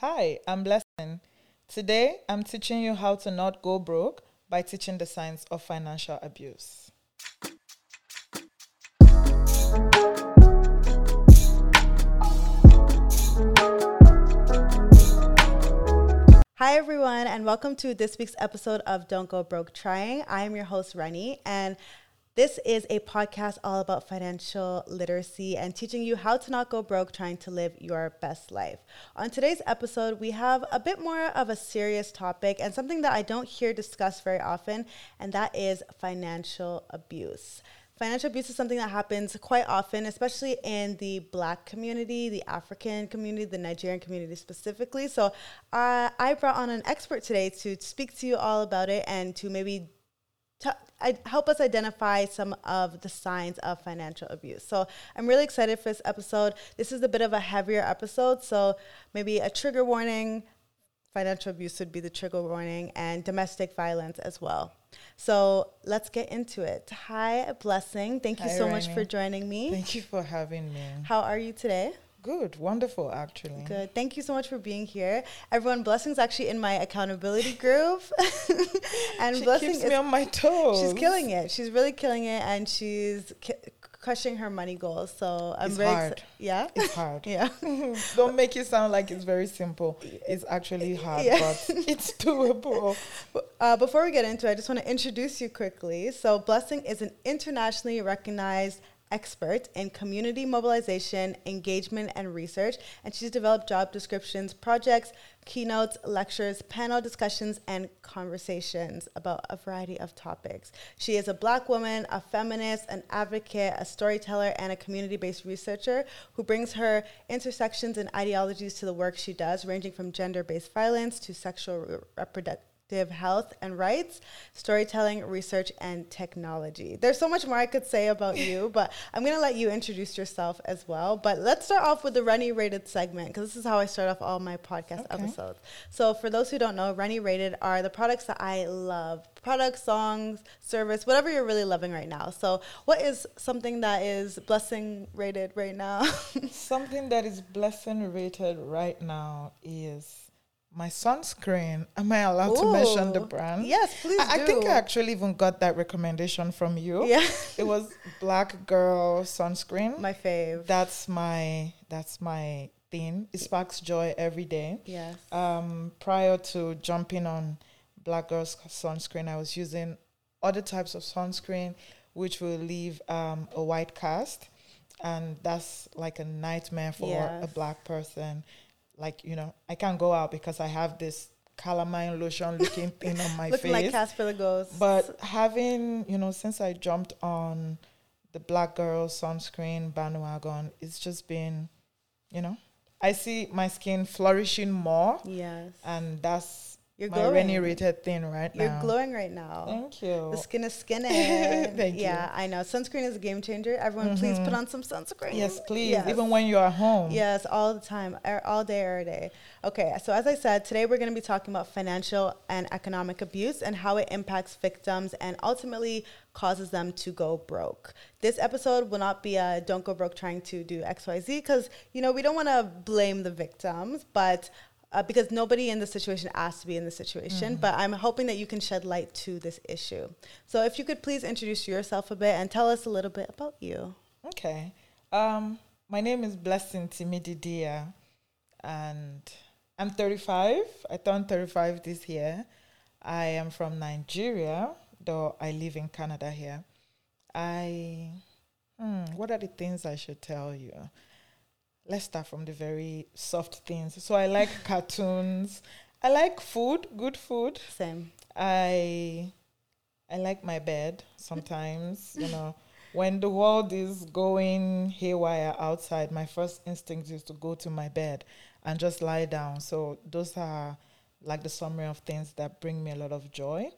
Hi, I'm Blessing. Today, I'm teaching you how to not go broke by teaching the science of financial abuse. Hi, everyone, and welcome to this week's episode of Don't Go Broke Trying. I am your host, Reni, and this is a podcast all about financial literacy and teaching you how to not go broke trying to live your best life. On today's episode, we have a bit more of a serious topic and something that I don't hear discussed very often, and that is financial abuse. Financial abuse is something that happens quite often, especially in the black community, the African community, the Nigerian community specifically. So, uh, I brought on an expert today to speak to you all about it and to maybe t- help us identify some of the signs of financial abuse. So I'm really excited for this episode. This is a bit of a heavier episode, so maybe a trigger warning. Financial abuse would be the trigger warning, and domestic violence as well. So let's get into it. Hi, Blessing. Thank you Hi, so much for joining me. Thank you for having me. How are you today? Good, wonderful, actually. Good. Thank you so much for being here. Everyone, Blessing's actually in my accountability group. and She Blessing keeps is me on my toes. She's killing it. She's really killing it, and she's ki- crushing her money goals. So I'm It's very hard. yeah, It's hard. yeah. Don't make it sound like it's very simple. It's actually hard, Yeah. but it's doable. Uh, before we get into it, I just want to introduce you quickly. So Blessing is an internationally recognized expert in community mobilization, engagement, and research, and she's developed job descriptions, projects, keynotes, lectures, panel discussions, and conversations about a variety of topics. She is a black woman, a feminist, an advocate, a storyteller, and a community based researcher who brings her intersections and ideologies to the work she does, ranging from gender based violence to sexual re- reproductive health and rights, storytelling, research, and technology. There's so much more I could say about you, but I'm going to let you introduce yourself as well. But let's start off with the Reni Rated segment because this is how I start off all my podcast Okay. episodes. So, for those who don't know, Reni Rated are the products that I love products, songs, service, whatever you're really loving right now. So, what is something that is blessing rated right now? Something that is blessing rated right now is my sunscreen. Am I allowed to mention the brand? Yes, please I, I think. I actually even got that recommendation from you. yeah, It was Black Girl sunscreen. my fave. that's my that's my thing. It sparks joy every day. yes. Um, prior to jumping on Black Girl's sunscreen, I was using other types of sunscreen, which will leave um, a white cast, and that's like a nightmare for a black person. Like you know, I can't go out because I have this calamine lotion looking thing on my Looking face. like Casper the Ghost. But having, you know, since I jumped on the Black Girl sunscreen bandwagon, it's just been, you know, I see my skin flourishing more, yes, and that's you're my glowing. Reni rated thing right You're now. glowing right now. Thank you. The skin is skinning. Thank you. yeah, I know. Sunscreen is a game changer. Everyone, please put on some sunscreen. Yes, please. Yes. Even when you're at home. Yes, all the time, er, all day, every day. Okay, so as I said, today we're going to be talking about financial and economic abuse and how it impacts victims and ultimately causes them to go broke. This episode will not be a don't go broke trying to do XYZ because, you know, we don't want to blame the victims, but uh, because nobody in the situation asked to be in the situation, but I'm hoping that you can shed light to this issue. So if you could please introduce yourself a bit and tell us a little bit about you. Okay. Um, my name is Blessing Timidi Digha, and I'm 35. I turned 35 this year. I am from Nigeria, though I live in Canada here. I, hmm, what are the things I should tell you? Let's start from the very soft things. So I like cartoons. I like food, good food. Same. I I like my bed sometimes, you know. When the world is going haywire outside, my first instinct is to go to my bed and just lie down. So those are like the summary of things that bring me a lot of joy.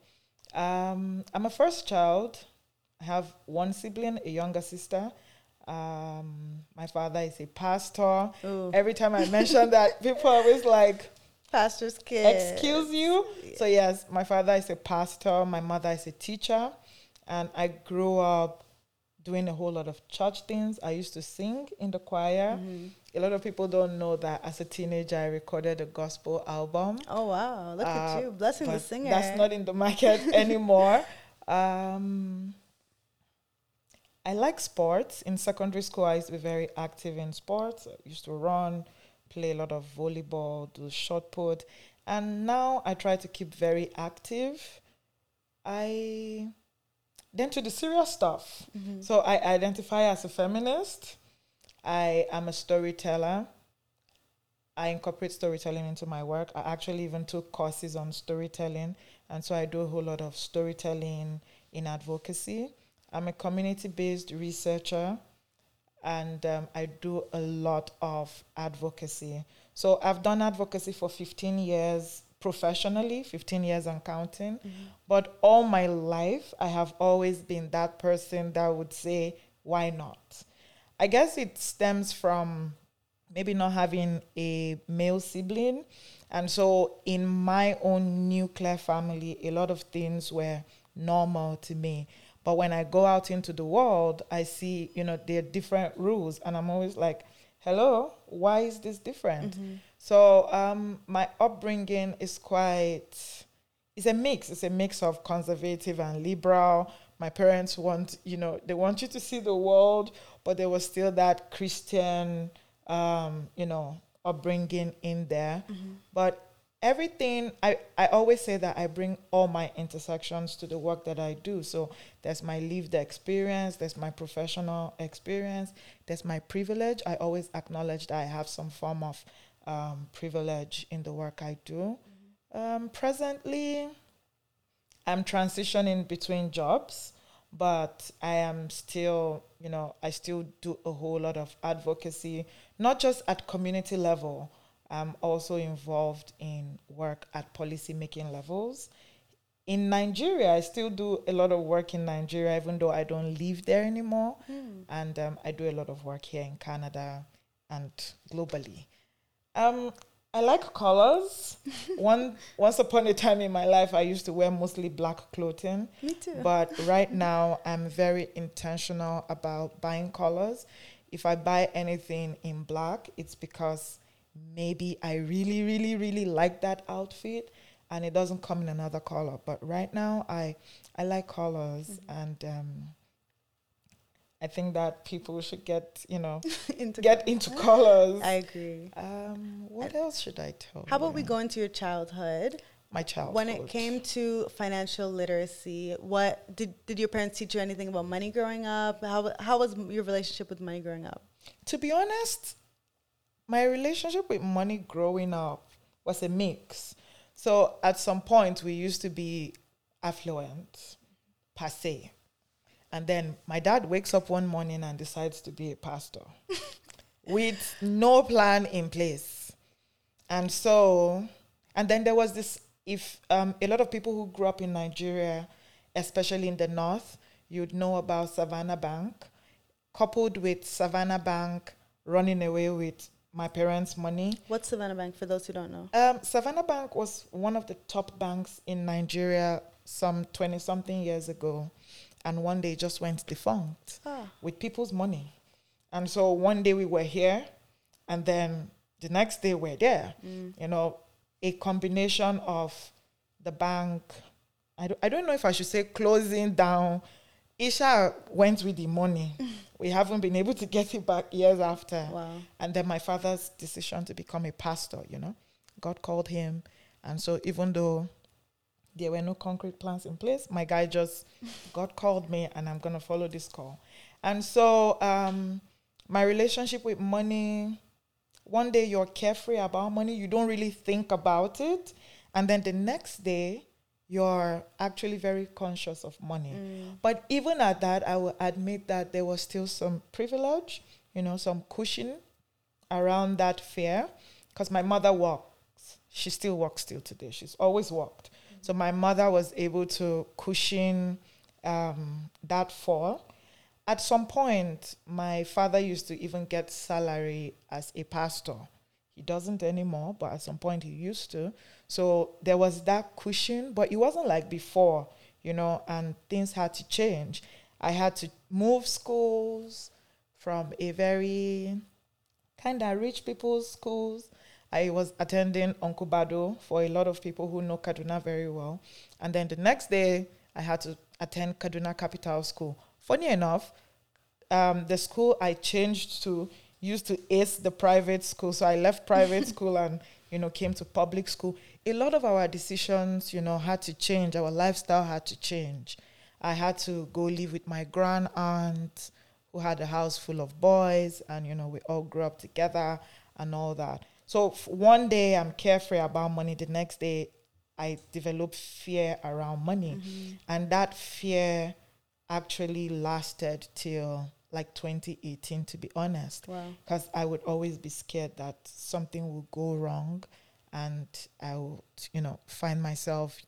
Um, I'm a first child. I have one sibling, a younger sister. Um, my father is a pastor. Ooh. Every time I mention that, people are always like, Pastor's kid. Excuse you? So, yes, my father is a pastor, my mother is a teacher, and I grew up doing a whole lot of church things. I used to sing in the choir. Mm-hmm. A lot of people don't know that as a teenager, I recorded a gospel album. Oh wow! Look at Uh, you, blessing the singer. That's not in the market anymore. Um, I like sports. In secondary school, I used to be very active in sports. I used to run, play a lot of volleyball, do shot put. And now I try to keep very active. I then to the serious stuff. Mhm. So I identify as a feminist. I am a storyteller. I incorporate storytelling into my work. I actually even took courses on storytelling. And so I do a whole lot of storytelling in advocacy. I'm a community based researcher and um, I do a lot of advocacy. So I've done advocacy for 15 years professionally, 15 years and counting. But all my life, I have always been that person that would say, why not? I guess it stems from maybe not having a male sibling. And so in my own nuclear family, a lot of things were normal to me. But when I go out into the world, I see, you know, there are different rules. And I'm always like, hello, why is this different? So um, my upbringing is quite, it's a mix. It's a mix of conservative and liberal. My parents want, you know, they want you to see the world, but there was still that Christian, um, you know, upbringing in there. But everything, I, I always say that I bring all my intersections to the work that I do. So there's my lived experience, there's my professional experience, there's my privilege. I always acknowledge that I have some form of um, privilege in the work I do. Um, presently, I'm transitioning between jobs, but I am still, you know, I still do a whole lot of advocacy, not just at community level. I'm also involved in work at policy making levels. In Nigeria, I still do a lot of work in Nigeria, even though I don't live there anymore. And um, I do a lot of work here in Canada and globally. Um, I like colors. One once upon a time in my life, I used to wear mostly black clothing, Me too. but right now I'm very intentional about buying colors. If I buy anything in black, it's because maybe I really, really, really like that outfit, and it doesn't come in another color. But right now, I I like colors, and um, I think that people should get you know Into- get into colors. I agree. Um, what else should I tell? How about we go into your childhood? My child. When it came to financial literacy, what did did your parents teach you anything about money growing up? How how was your relationship with money growing up? to be honest, my relationship with money growing up was a mix. So at some point, we used to be affluent, per se. And then my dad wakes up one morning and decides to be a pastor with no plan in place. And so, and then there was this if um, a lot of people who grew up in Nigeria, especially in the north, you'd know about Savannah Bank, coupled with Savannah Bank running away with my parents' money. What's Savannah Bank for those who don't know? Um, Savannah Bank was one of the top banks in Nigeria some 20 something years ago. And one day just went defunct Ah. with people's money. And so one day we were here, and then the next day we're there. You know, a combination of the bank. I don't know if I should say closing down. Isha went with the money. we haven't been able to get it back years after. Wow. And then my father's decision to become a pastor, you know, God called him. And so even though there were no concrete plans in place, my guy just, God called me and I'm going to follow this call. And so um, my relationship with money, one day you're carefree about money, you don't really think about it. And then the next day, you're actually very conscious of money. But even at that, I will admit that there was still some privilege, you know, some cushion around that fear. Because my mother works. She still works still today. She's always worked. So my mother was able to cushion um, that fall. At some point, my father used to even get salary as a pastor. He doesn't anymore, but at some point he used to. So there was that cushion, but it wasn't like before, you know, and things had to change. I had to move schools from a very kind of rich people's schools. I was attending Uncle Bado for a lot of people who know Kaduna very well. And then the next day, I had to attend Kaduna Capital School. Funny enough, um, the school I changed to used to ace the private school. So I left private school and, you know, came to public school. A lot of our decisions, you know, had to change. Our lifestyle had to change. I had to go live with my grand aunt who had a house full of boys and, you know, we all grew up together and all that. So one day I'm carefree about money. The next day I developed fear around money. Mm-hmm. And that fear actually lasted till like 2018 to be honest because wow. i would always be scared that something would go wrong and i would you know find myself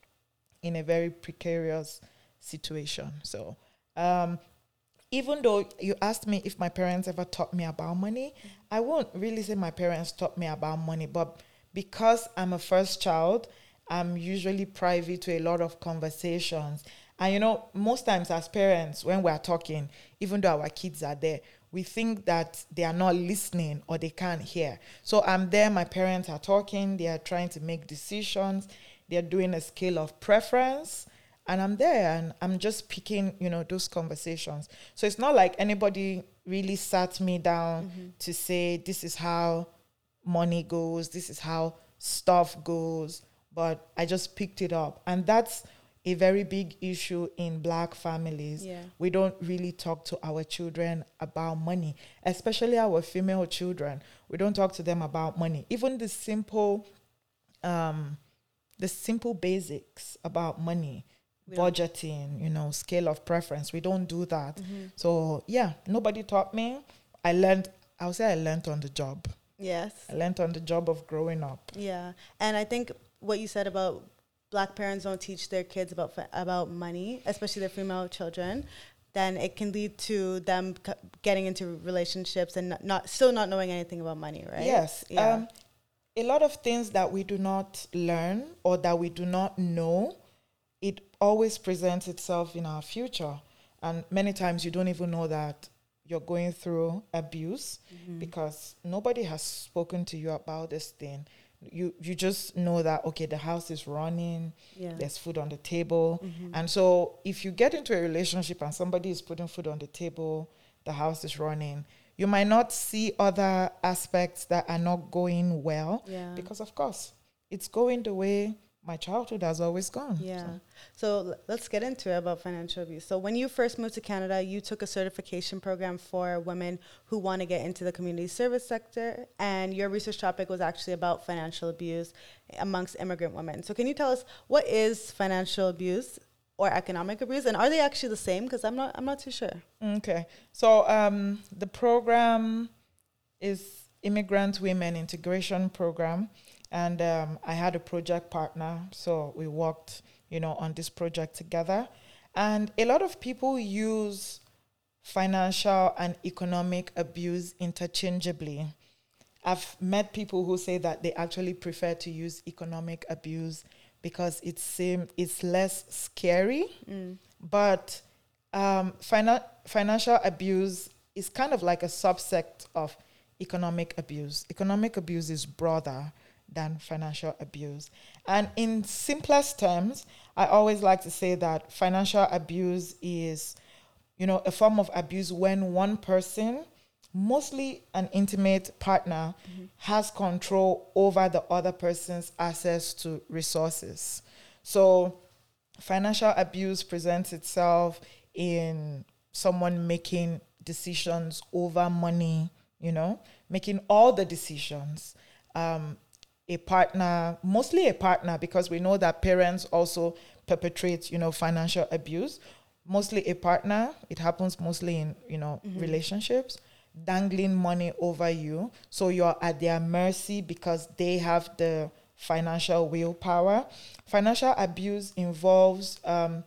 in a very precarious situation so um, even though you asked me if my parents ever taught me about money mm-hmm. i won't really say my parents taught me about money but because i'm a first child i'm usually privy to a lot of conversations and you know, most times as parents, when we are talking, even though our kids are there, we think that they are not listening or they can't hear. So I'm there, my parents are talking, they are trying to make decisions, they're doing a scale of preference. And I'm there and I'm just picking, you know, those conversations. So it's not like anybody really sat me down mm-hmm. to say, this is how money goes, this is how stuff goes. But I just picked it up. And that's a very big issue in black families. Yeah. We don't really talk to our children about money, especially our female children. We don't talk to them about money. Even the simple um the simple basics about money, we budgeting, don't. you know, scale of preference. We don't do that. Mm-hmm. So yeah, nobody taught me. I learned I would say I learned on the job. Yes. I learned on the job of growing up. Yeah. And I think what you said about black parents don't teach their kids about about money, especially their female children, then it can lead to them c- getting into relationships and not, not, still not knowing anything about money, right? Yes. Yeah. Um, a lot of things that we do not learn or that we do not know, it always presents itself in our future. And many times you don't even know that you're going through abuse mm-hmm. because nobody has spoken to you about this thing you you just know that okay the house is running yeah. there's food on the table mm-hmm. and so if you get into a relationship and somebody is putting food on the table the house is running you might not see other aspects that are not going well yeah. because of course it's going the way my childhood has always gone. Yeah. So. so. let's get into it about financial abuse. So when you first moved to Canada, you took a certification program for women who want to get into the community service sector, and your research topic was actually about financial abuse amongst immigrant women. So can you tell us what is financial abuse? Or economic abuse, and are they actually the same? Because I'm not, I'm not too sure. Okay, so um, the program is Immigrant Women Integration Program, and um, I had a project partner, so we worked, you know, on this project together. And a lot of people use financial and economic abuse interchangeably. I've met people who say that they actually prefer to use economic abuse because it's same, it's less scary. Mm. But um, fina- financial abuse is kind of like a subset of economic abuse. Economic abuse is broader than financial abuse. And in simplest terms, I always like to say that financial abuse is, you know, a form of abuse when one person, mostly an intimate partner, mm-hmm. has control over the other person's access to resources. So financial abuse presents itself in someone making decisions over money, you know, making all the decisions. Um, a partner, mostly a partner, because we know that parents also perpetrate, you know, financial abuse. Mostly a partner. It happens mostly in, you know, mm-hmm. relationships, dangling money over you. So you're at their mercy because they have the financial willpower. Financial abuse involves um,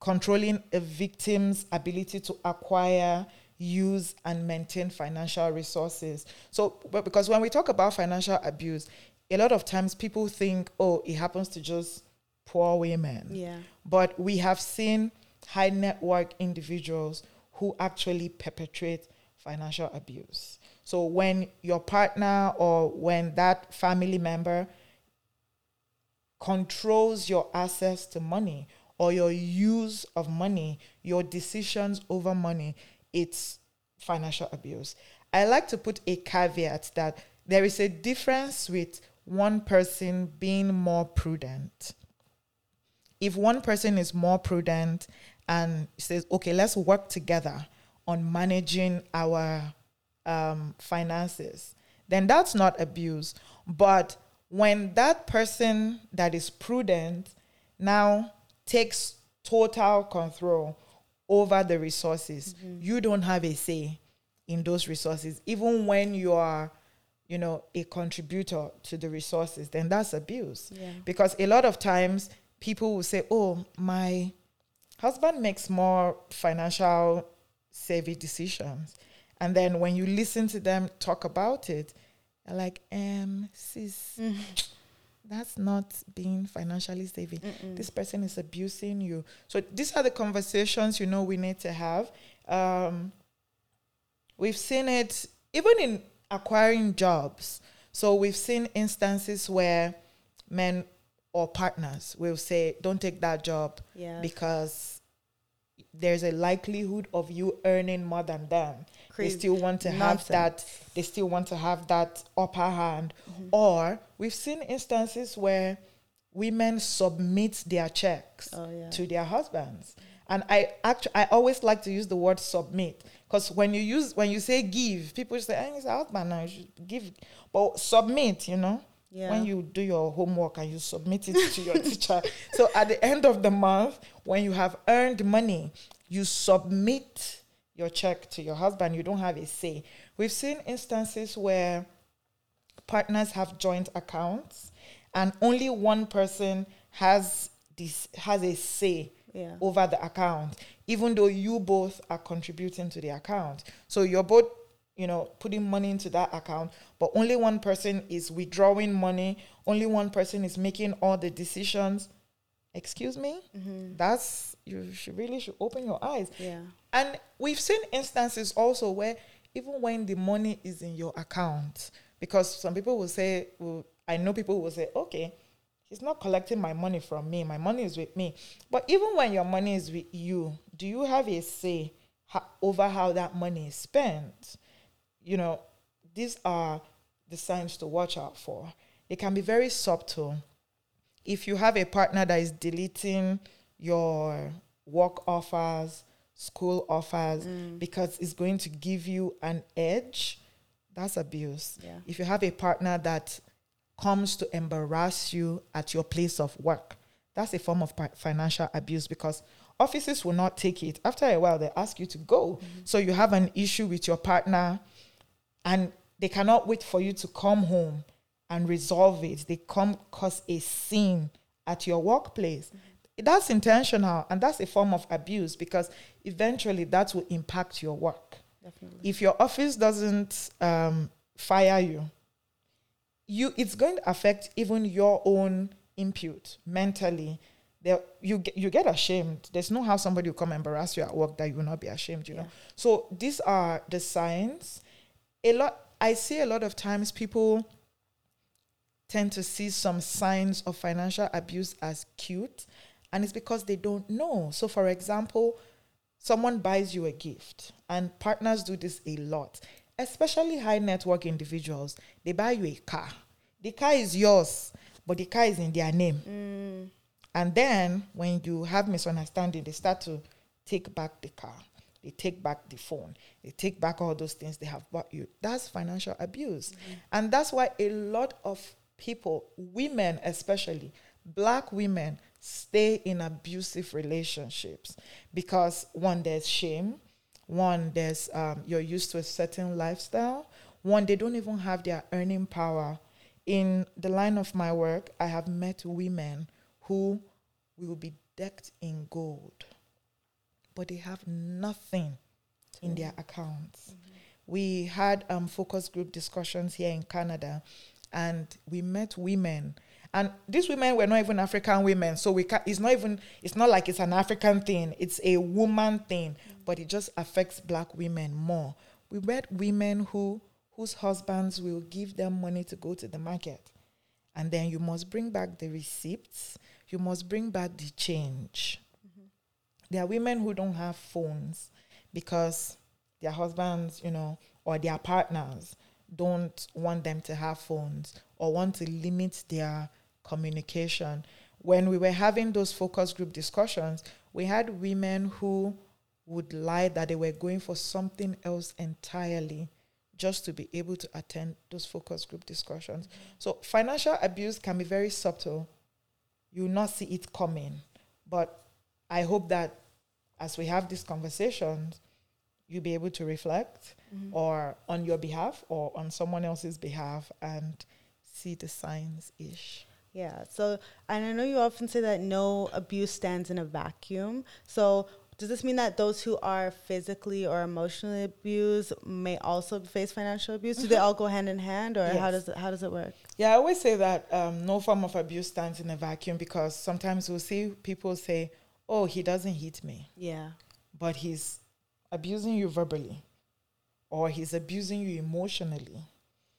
controlling a victim's ability to acquire, use, and maintain financial resources. So, but because when we talk about financial abuse, a lot of times people think, oh, it happens to just poor women. Yeah. But we have seen high net worth individuals who actually perpetrate financial abuse. So when your partner or when that family member controls your access to money or your use of money, your decisions over money, it's financial abuse. I like to put a caveat that there is a difference with one person being more prudent. If one person is more prudent and says, okay, let's work together on managing our um, finances, then that's not abuse. But when that person that is prudent now takes total control over the resources, mm-hmm. you don't have a say in those resources, even when you are you know a contributor to the resources then that's abuse yeah. because a lot of times people will say oh my husband makes more financial savvy decisions and then when you listen to them talk about it like um sis mm. that's not being financially savvy Mm-mm. this person is abusing you so these are the conversations you know we need to have um, we've seen it even in acquiring jobs. So we've seen instances where men or partners will say, "Don't take that job yeah. because there's a likelihood of you earning more than them." Crazy. They still want to Nonsense. have that. They still want to have that upper hand. Mm-hmm. Or we've seen instances where women submit their checks oh, yeah. to their husbands. And I actually I always like to use the word submit because when you use when you say give, people say, "Hey, it's husband now. You should give," but submit. You know, yeah. when you do your homework and you submit it to your teacher. So at the end of the month, when you have earned money, you submit your check to your husband. You don't have a say. We've seen instances where partners have joint accounts, and only one person has this has a say yeah. over the account, even though you both are contributing to the account. So you're both, you know, putting money into that account, but only one person is withdrawing money, only one person is making all the decisions. Excuse me? Mm-hmm. That's you should really should open your eyes. Yeah. And we've seen instances also where even when the money is in your account, because some people will say, well, I know people will say, okay, He's not collecting my money from me. My money is with me. But even when your money is with you, do you have a say over how that money is spent? You know, these are the signs to watch out for. It can be very subtle. If you have a partner that is deleting your work offers, school offers, mm. because it's going to give you an edge, that's abuse. Yeah. If you have a partner that comes to embarrass you at your place of work. That's a form of financial abuse because offices will not take it. After a while, they ask you to go. Mm-hmm. So you have an issue with your partner and they cannot wait for you to come home and resolve it. They come cause a scene at your workplace. Mm-hmm. That's intentional and that's a form of abuse because eventually that will impact your work. Definitely. If your office doesn't um, fire you, you it's going to affect even your own input mentally. There you get you get ashamed. There's no how somebody will come and embarrass you at work that you will not be ashamed you yeah. know so these are the signs. A lot i see a lot of times people tend to see some signs of financial abuse as cute and it's because they don't know. So for example someone buys you a gift and partners do this a lot especially high net worth individuals, they buy you a car. The car is yours, but the car is in their name. Mm. And then when you have misunderstanding, they start to take back the car. They take back the phone. They take back all those things they have bought you. That's financial abuse. Mm-hmm. And that's why a lot of people, women especially, black women, stay in abusive relationships because one, there's shame, one, there's um, you're used to a certain lifestyle. One, they don't even have their earning power. In the line of my work, I have met women who will be decked in gold, but they have nothing in their accounts. Mm-hmm. We had um, focus group discussions here in Canada, and we met women, And these women were not even African women, so we can It's not even. It's not like it's an African thing. It's a woman thing, but it just affects black women more. We met women who whose husbands will give them money to go to the market, and then you must bring back the receipts. You must bring back the change. Mm-hmm. There are women who don't have phones because their husbands, you know, or their partners don't want them to have phones or want to limit their communication. When we were having those focus group discussions, we had women who would lie that they were going for something else entirely just to be able to attend those focus group discussions. So financial abuse can be very subtle. You will not see it coming. But I hope that as we have these conversations, you'll be able to reflect mm-hmm. or on your behalf or on someone else's behalf and see the signs ish. Yeah. So, and I know you often say that no abuse stands in a vacuum. So, does this mean that those who are physically or emotionally abused may also face financial abuse? Do they all go hand in hand, or yes. how does it, how does it work? Yeah, I always say that um, no form of abuse stands in a vacuum because sometimes we'll see people say, "Oh, he doesn't hit me." Yeah, but he's abusing you verbally or he's abusing you emotionally.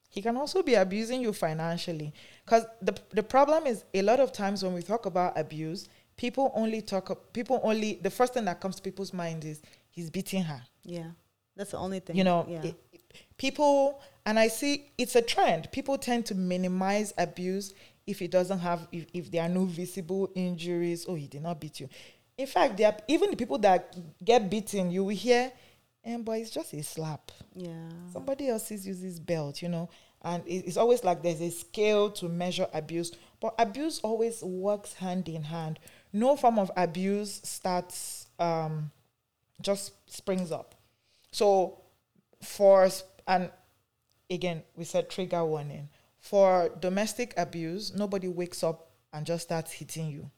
He can also be abusing you financially. Because the, the problem is a lot of times when we talk about abuse, people only talk, people only, the first thing that comes to people's mind is he's beating her. Yeah. That's the only thing. You know, yeah. it, people, and I see it's a trend. People tend to minimize abuse if it doesn't have, if, if there are no visible injuries. Oh, he did not beat you. In fact, there are even the people that get beaten, you will hear, and but it's just a slap. Yeah. Somebody else uses belt, you know. And it's always like there's a scale to measure abuse. But abuse always works hand in hand. No form of abuse starts um, just springs up. So for and again, we said trigger warning. For domestic abuse, nobody wakes up and just starts hitting you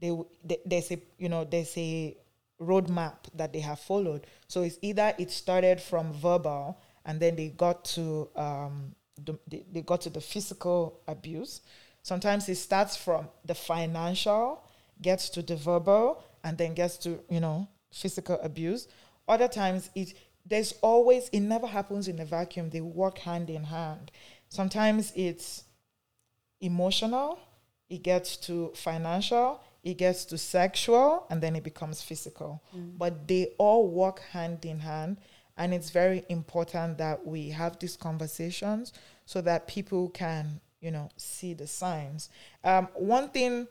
they, they there's a you know there's a roadmap that they have followed. So it's either it started from verbal and then they got to um, the, they, they got to the physical abuse. Sometimes it starts from the financial, gets to the verbal, and then gets to you know physical abuse. Other times it there's always it never happens in a vacuum. They work hand in hand. Sometimes it's emotional, it gets to financial, it gets to sexual and then it becomes physical. Mm. But they all work hand in hand. And it's very important that we have these conversations so that people can, you know, see the signs. Um, one thing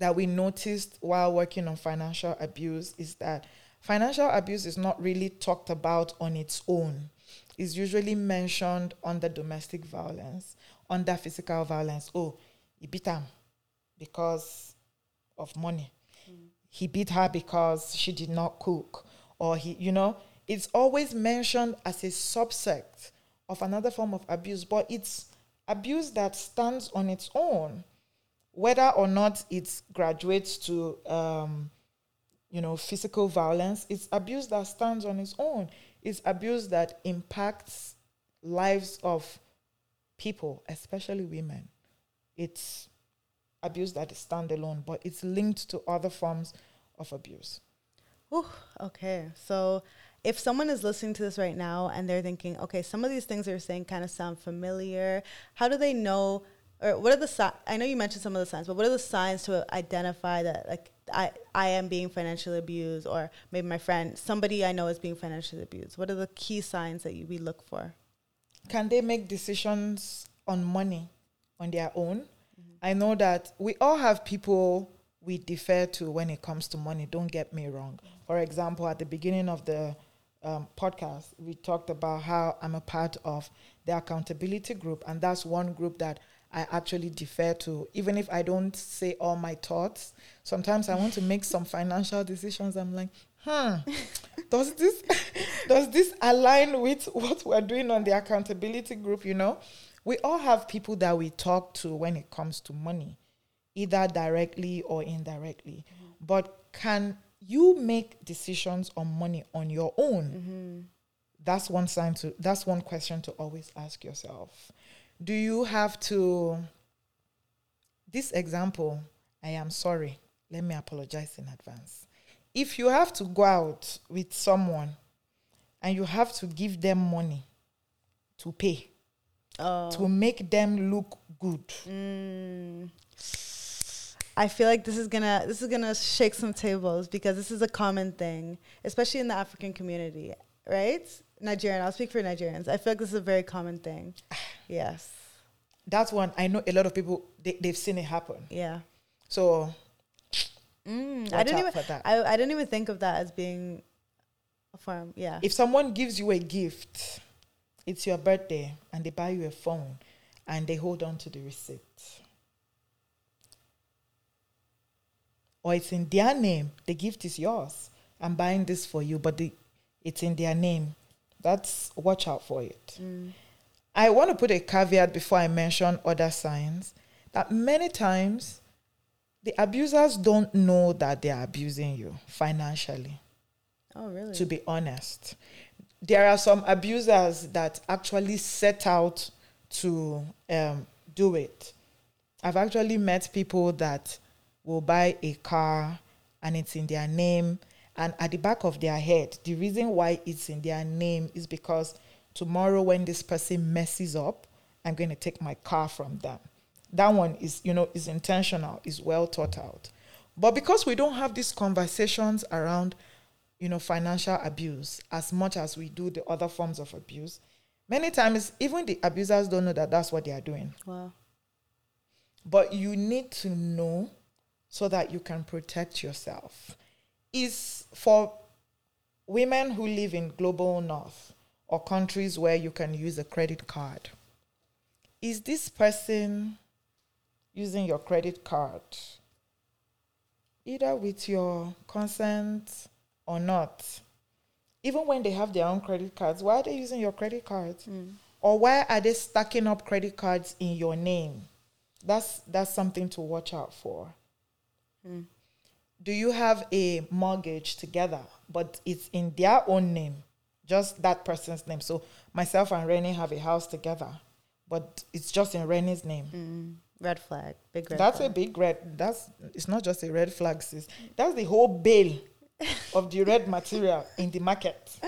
that we noticed while working on financial abuse is that financial abuse is not really talked about on its own. It's usually mentioned under domestic violence, under physical violence. Oh, he beat him because of money. Mm. He beat her because she did not cook, or he, you know, it's always mentioned as a subsect of another form of abuse, but it's abuse that stands on its own, whether or not it graduates to, um, you know, physical violence. It's abuse that stands on its own. It's abuse that impacts lives of people, especially women. It's abuse that is standalone, but it's linked to other forms of abuse. Ooh, okay. So if someone is listening to this right now and they're thinking, okay, some of these things you're saying kind of sound familiar, how do they know? Or what are the signs? I know you mentioned some of the signs, but what are the signs to identify that, like, I, I am being financially abused, or maybe my friend, somebody I know is being financially abused? What are the key signs that you, we look for? Can they make decisions on money on their own? I know that we all have people we defer to when it comes to money. Don't get me wrong. For example, at the beginning of the um, podcast, we talked about how I'm a part of the accountability group, and that's one group that I actually defer to, even if I don't say all my thoughts. Sometimes I want to make some financial decisions. I'm like, hmm, does this does this align with what we're doing on the accountability group? You know, we all have people that we talk to when it comes to money, either directly or indirectly. Mm-hmm. But can you make decisions on money on your own? Mm-hmm. That's one sign to that's one question to always ask yourself. Do you have to this example, I am sorry. Let me apologize in advance. If you have to go out with someone and you have to give them money to pay, Oh. to make them look good, Mm. I feel like this is gonna this is gonna shake some tables because this is a common thing, especially in the African community, right? Nigerian. I'll speak for Nigerians. I feel like this is a very common thing. Yes. that's one I know a lot of people they, they've seen it happen. Yeah. So Mm. I didn't even that. I, I didn't even think of that as being a form. Yeah. if someone gives you a gift, it's your birthday, and they buy you a phone, and they hold on to the receipt, or it's in their name, the gift is yours. I'm buying this for you, but the, it's in their name. That's watch out for it. Mm. I want to put a caveat before I mention other signs that many times the abusers don't know that they are abusing you financially Oh really? to be honest. There are some abusers that actually set out to um, do it. I've actually met people that will buy a car and it's in their name, and at the back of their head, the reason why it's in their name is because tomorrow when this person messes up, I'm going to take my car from them. That one is, you know, is intentional, is well thought out. But because we don't have these conversations around you know, financial abuse as much as we do the other forms of abuse. Many times, even the abusers don't know that that's what they are doing. wow. But you need to know so that you can protect yourself. Is for women who live in global north or countries where you can use a credit card. Is this person using your credit card either with your consent or not? Even when they have their own credit cards, why are they using your credit cards? Mm. Or why are they stacking up credit cards in your name? That's that's something to watch out for. Mm. Do you have a mortgage together, but it's in their own name, just that person's name? So myself and Reni have a house together, but it's just in Reni's name. Mm. Red flag. Big red That's flag. a big red. That's it's not just a red flag, sis. That's the whole bale of the red material in the market.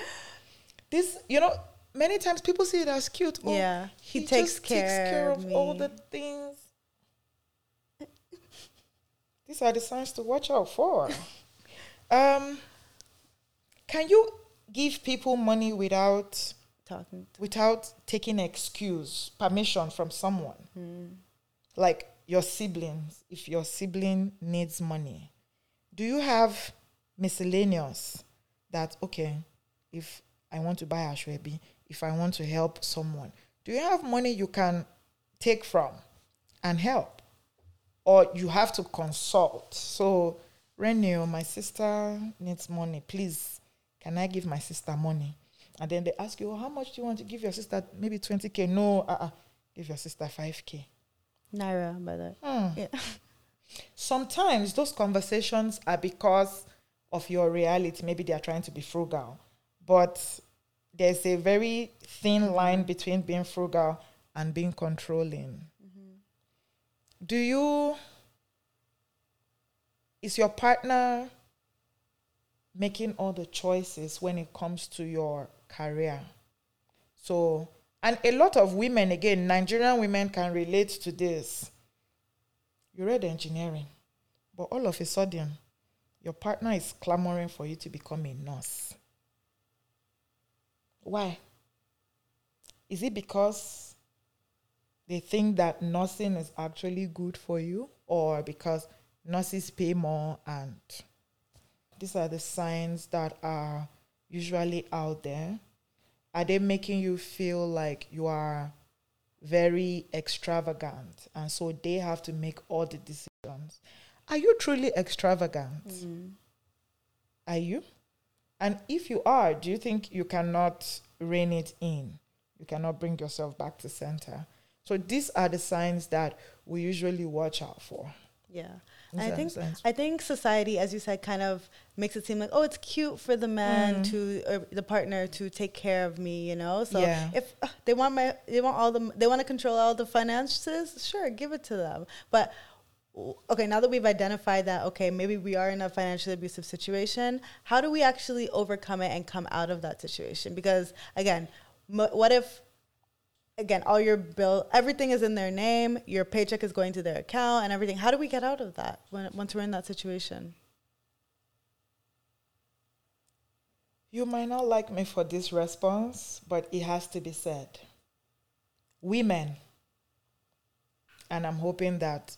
This, you know, many times people see it as cute. Oh, Yeah, he takes just care of all the things. These are the signs to watch out for. um, can you give people money without Talking. without taking excuse, permission from someone? Mm. like your siblings, if your sibling needs money, do you have miscellaneous that okay, if I want to buy aso ebi, if I want to help someone, do you have money you can take from and help? Or you have to consult. So Reni, my sister needs money. Please, can I give my sister money? And then they ask you, oh, how much do you want to give your sister? Maybe 20k. No, uh-uh. give your sister 5k. Naira, by the Hmm. Yeah. Sometimes those conversations are because of your reality. Maybe they are trying to be frugal, but there's a very thin line between being frugal and being controlling. Do you, is your partner making all the choices when it comes to your career? So, and a lot of women, again, Nigerian women can relate to this. You read engineering, but all of a sudden, your partner is clamoring for you to become a nurse. Why? Is it because they think that nursing is actually good for you, or because nurses pay more? And these are the signs that are usually out there. Are they making you feel like you are very extravagant and so they have to make all the decisions? Are you truly extravagant? Mm. Are you? And if you are, do you think you cannot rein it in? You cannot bring yourself back to center. So these are the signs that we usually watch out for. Yeah. I think. I think society, as you said, kind of makes it seem like, oh, it's cute for the man Mm. to or the partner to take care of me, you know. So Yeah. if uh, they want my, they want all the, they want to control all the finances, sure, give it to them. But okay, now that we've identified that, okay, maybe we are in a financially abusive situation, how do we actually overcome it and come out of that situation? Because again, m- what if, again, all your bill, everything is in their name, your paycheck is going to their account and everything. How do we get out of that when, once we're in that situation? You might not like me for this response, but it has to be said. Women, and I'm hoping that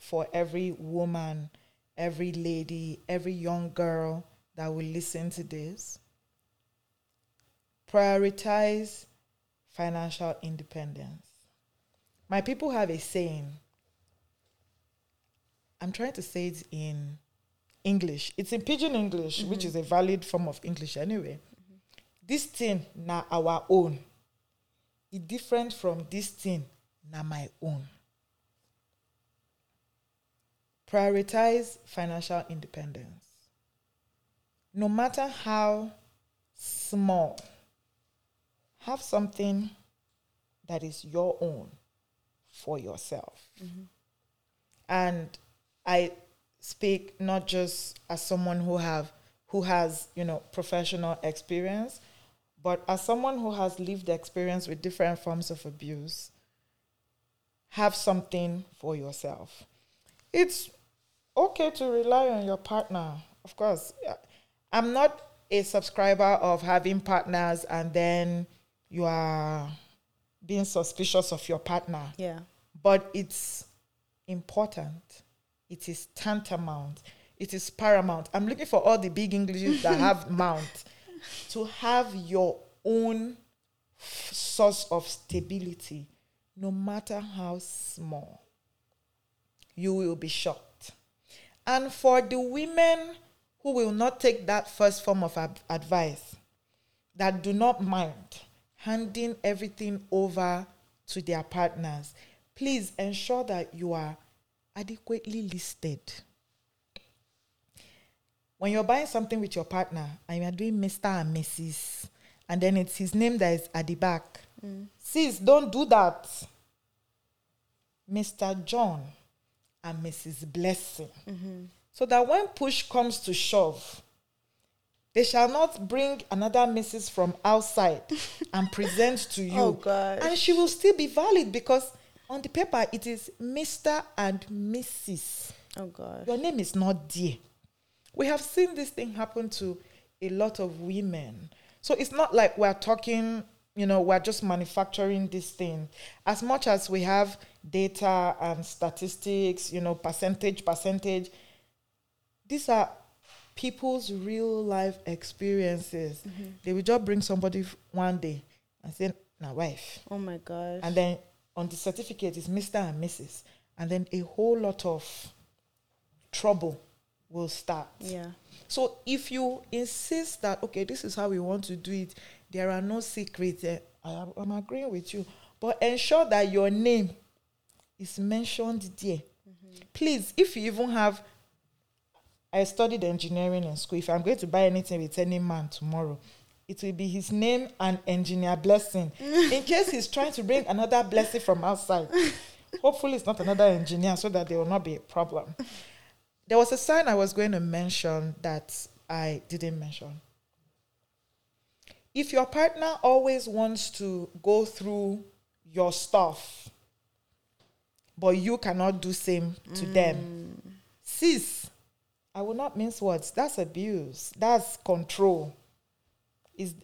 for every woman, every lady, every young girl that will listen to this. Prioritize financial independence. My people have a saying. I'm trying to say it in English. It's in pidgin English, mm-hmm. which is a valid form of English anyway. Mm-hmm. This thing na our own. It different from this thing na my own. Prioritize financial independence. No matter how small, have something that is your own for yourself. Mm-hmm. And I speak not just as someone who have who has, you know, professional experience, but as someone who has lived experience with different forms of abuse, have something for yourself. It's okay to rely on your partner. Of course, I'm not a subscriber of having partners and then you are being suspicious of your partner. Yeah. But it's important. It is tantamount. It is paramount. I'm looking for all the big Englishes that have mount to have your own source of stability, no matter how small. You will be shocked and for the women who will not take that first form of ab- advice, that do not mind handing everything over to their partners, please ensure that you are adequately listed. When you're buying something with your partner and you are doing Mr. and Mrs., and then it's his name that is at the back, mm. sis, don't do that. Mr. John and Mrs. Blessing. Mm-hmm. So that when push comes to shove, they shall not bring another Mrs. from outside and present to oh, you. Oh, God. And she will still be valid because on the paper it is Mr. and Mrs. Oh, God. Your name is not dear. We have seen this thing happen to a lot of women. So it's not like we're talking, you know, we're just manufacturing this thing. As much as we have data and statistics, you know, percentage, percentage. These are people's real life experiences. Mm-hmm. They will just bring somebody one day and say, "Now, wife." Oh my gosh! And then on the certificate is Mister and Mrs. And then a whole lot of trouble will start. Yeah. So if you insist that okay, this is how we want to do it, there are no secrets. Eh, I, I'm agreeing with you, but ensure that your name is mentioned there. Mm-hmm. Please, if you even have, I studied engineering in school. If I'm going to buy anything with any man tomorrow, it will be his name and engineer blessing. in case he's trying to bring another blessing from outside. Hopefully, it's not another engineer so that there will not be a problem. There was a sign I was going to mention that I didn't mention. If your partner always wants to go through your stuff, but you cannot do same to mm. them. Sis, I will not mince words. That's abuse. That's control. Is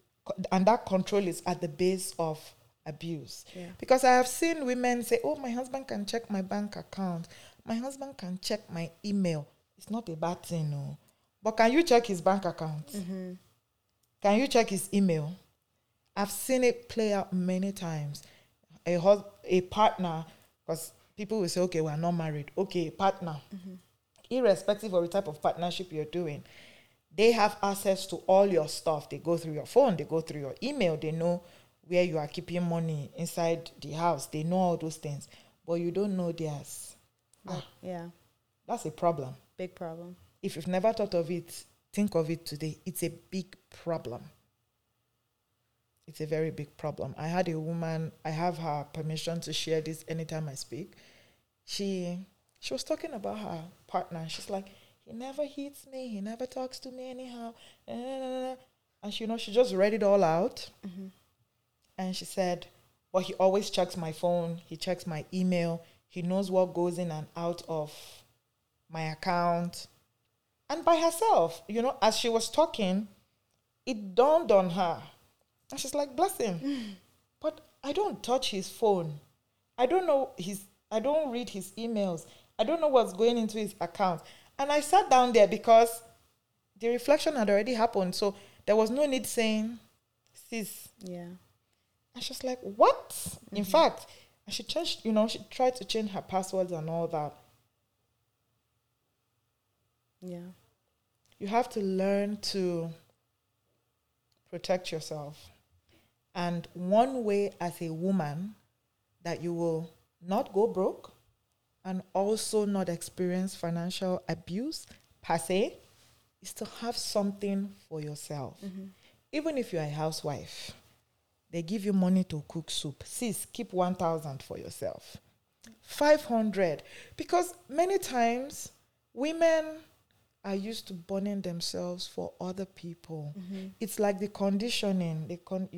and that control is at the base of abuse. Yeah. Because I have seen women say, "Oh, my husband can check my bank account. My husband can check my email." It's not a bad thing, no. But can you check his bank account? Mm-hmm. Can you check his email? I've seen it play out many times. A hus- a partner, because people will say, okay, we're not married. Okay, partner. Mm-hmm. Irrespective of the type of partnership you're doing, they have access to all your stuff. They go through your phone, they go through your email, they know where you are keeping money inside the house. They know all those things, but you don't know theirs. Ah, yeah. That's a problem. Big problem. If you've never thought of it, think of it today. It's a big problem it's a very big problem. I had a woman, I have her permission to share this anytime I speak. She she was talking about her partner. She's like, he never hits me. He never talks to me anyhow. And she, you know, she just read it all out. Mm-hmm. And she said, well, he always checks my phone. He checks my email. He knows what goes in and out of my account. And by herself, you know, as she was talking, it dawned on her. And she's like, bless him. Mm. But I don't touch his phone. I don't know his, I don't read his emails. I don't know what's going into his account. And I sat down there because the reflection had already happened. So there was no need saying, sis. Yeah. And she's like, what? Mm-hmm. In fact, and she changed, you know, she tried to change her passwords and all that. Yeah. You have to learn to protect yourself. And one way as a woman that you will not go broke and also not experience financial abuse per se is to have something for yourself. Mm-hmm. Even if you're a housewife, they give you money to cook soup. Sis, keep 1,000 for yourself. 500. Because many times women are used to burning themselves for other people. Mm-hmm. It's like the conditioning. They con-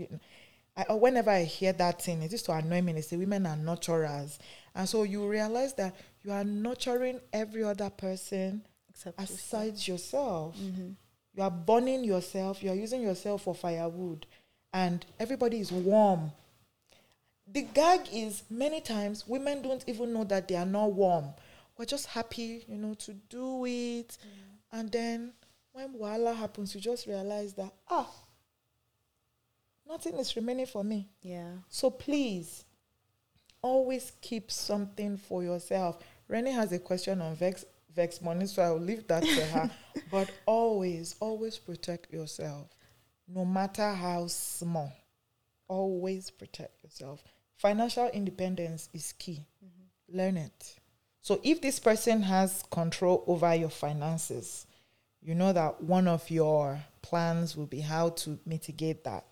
I, whenever I hear that thing, it used to annoy me. They say women are nurturers. And so you realize that you are nurturing every other person Except aside yourself. yourself. Mm-hmm. You are burning yourself. You are using yourself for firewood. And everybody is warm. The gag is many times women don't even know that they are not warm. We're just happy, you know, to do it. Mm. And then when voila happens, you just realize that, ah, nothing is remaining for me. Yeah. So please, always keep something for yourself. Reni has a question on Vex Vex money, so I'll leave that to her. but always, always protect yourself, no matter how small. Always protect yourself. Financial independence is key. Mm-hmm. Learn it. So if this person has control over your finances, you know that one of your plans will be how to mitigate that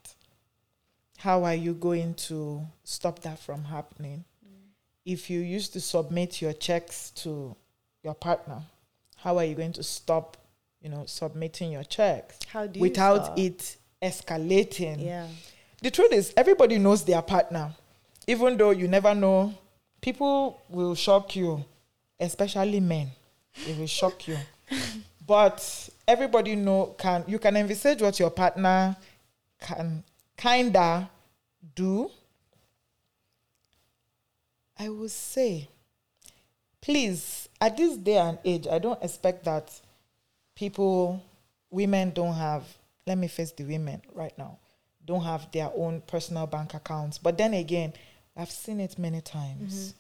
how are you going to stop that from happening? Mm. If you used to submit your checks to your partner, how are you going to stop, you know, submitting your checks how do without stop? it escalating? Yeah. The truth is, everybody knows their partner, even though you never know. People will shock you, especially men. They will shock you. but everybody know can you can envisage what your partner can kinda do, I would say, please, at this day and age, I don't expect that people, women don't have, let me face the women right now, don't have their own personal bank accounts. But then again, I've seen it many times. Mm-hmm.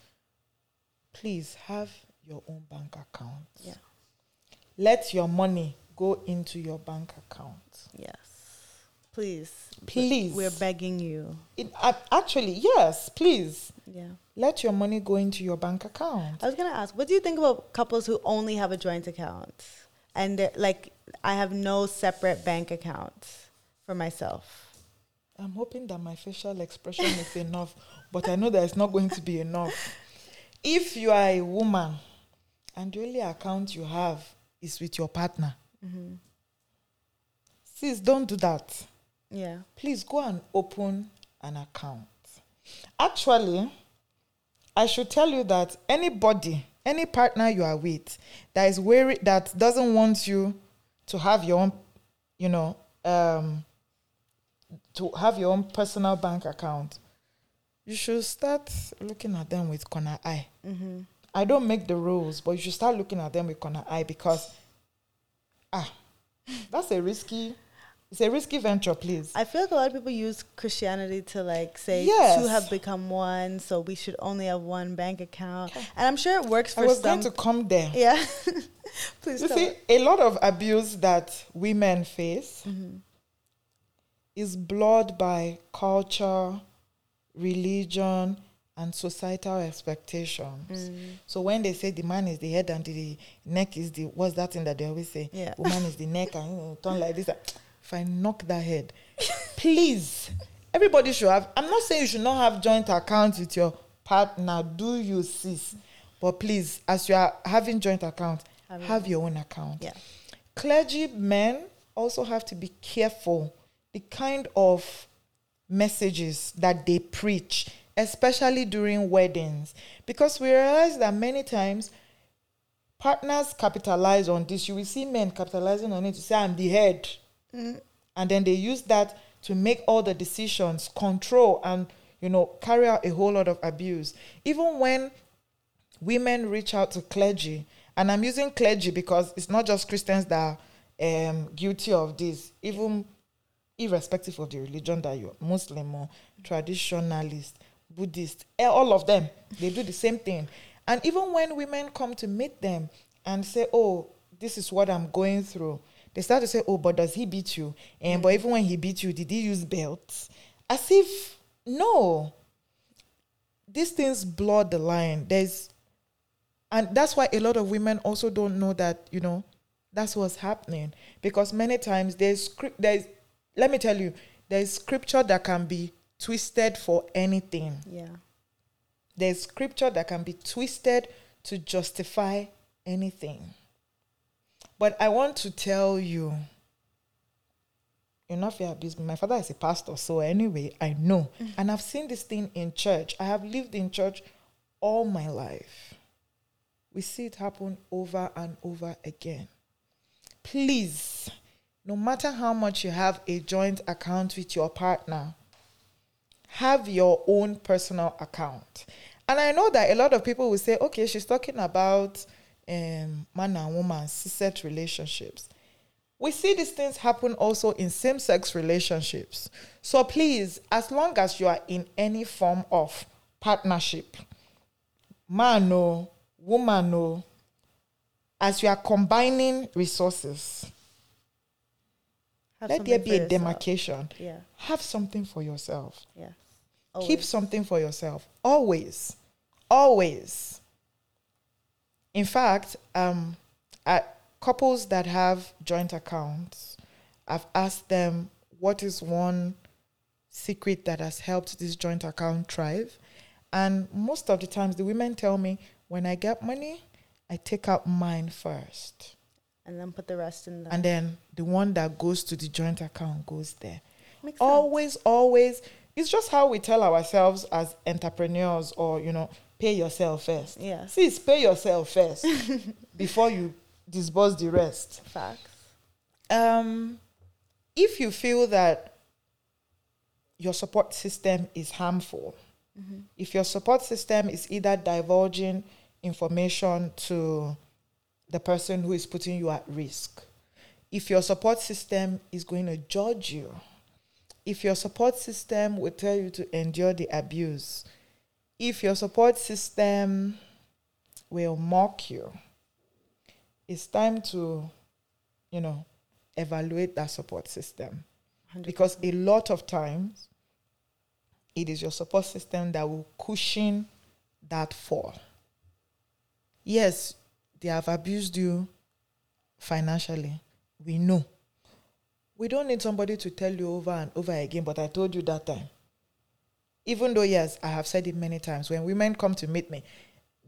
Please have your own bank account. Yeah. Let your money go into your bank account. Yes. Please. Please. We're begging you. It, uh, actually, yes, please. Yeah. Let your money go into your bank account. I was going to ask, what do you think about couples who only have a joint account? And like, I have no separate bank account for myself. I'm hoping that my facial expression is enough, but I know that it's not going to be enough. If you are a woman and the only account you have is with your partner, mm-hmm. sis, don't do that. Yeah. Please go and open an account. Actually, I should tell you that anybody, any partner you are with that is worried that doesn't want you to have your own, you know, um, to have your own personal bank account, you should start looking at them with corner eye. Mm-hmm. I don't make the rules, but you should start looking at them with corner eye because, ah, that's a risky it's a risky venture, please. I feel like a lot of people use Christianity to like say yes. two have become one, so we should only have one bank account. And I'm sure it works for some. I was some. going to come there. Yeah. please. You see, it. a lot of abuse that women face mm-hmm. is blurred by culture, religion, and societal expectations. Mm. So when they say the man is the head and the neck is the what's that thing that they always say? Yeah. Woman is the neck and you know, turn like this if I knock that head, please, everybody should have. I'm not saying you should not have joint accounts with your partner. Do you, sis? But please, as you are having joint account, Have have your own account. Yeah. Clergymen also have to be careful the kind of messages that they preach, especially during weddings, because we realize that many times partners capitalize on this. You will see men capitalizing on it to say, I'm the head. And then they use that to make all the decisions, control, and you know, carry out a whole lot of abuse. Even when women reach out to clergy, and I'm using clergy because it's not just Christians that are um, guilty of this, even irrespective of the religion that you're Muslim or traditionalist, Buddhist, eh, all of them, they do the same thing. And even when women come to meet them and say, Oh, this is what I'm going through, they start to say, Oh, but does he beat you? And but even when he beat you, did he use belts? As if no. These things blur the line. There's and that's why a lot of women also don't know that, you know, that's what's happening. Because many times there's script there's let me tell you, there's scripture that can be twisted for anything. Yeah. There's scripture that can be twisted to justify anything. But I want to tell you, enough your abuse. My father is a pastor, so anyway, I know. Mm. And I've seen this thing in church. I have lived in church all my life. We see it happen over and over again. Please, no matter how much you have a joint account with your partner, have your own personal account. And I know that a lot of people will say, okay, she's talking about um, man and woman, set relationships. We see these things happen also in same sex relationships. So please, as long as you are in any form of partnership, man or woman or as you are combining resources, Have let there be a demarcation. Yeah. Have something for yourself. Yeah. Keep something for yourself. Always. Always. In fact, um, I, couples that have joint accounts, I've asked them what is one secret that has helped this joint account thrive. And most of the times, the women tell me, when I get money, I take out mine first. And then put the rest in the And then the one that goes to the joint account goes there Makes sense. always always it's just how we tell ourselves as entrepreneurs or you know pay yourself first Yeah. see pay yourself first before you disburse the rest facts. um if you feel that your support system is harmful if your support system is either divulging information to the person who is putting you at risk if your support system is going to judge you if your support system will tell you to endure the abuse, if your support system will mock you, it's time to, you know, evaluate that support system. 100%. Because a lot of times, it is your support system that will cushion that fall. Yes, they have abused you financially. We know. We don't need somebody to tell you over and over again, but I told you that time. Even though, yes, I have said it many times, when women come to meet me,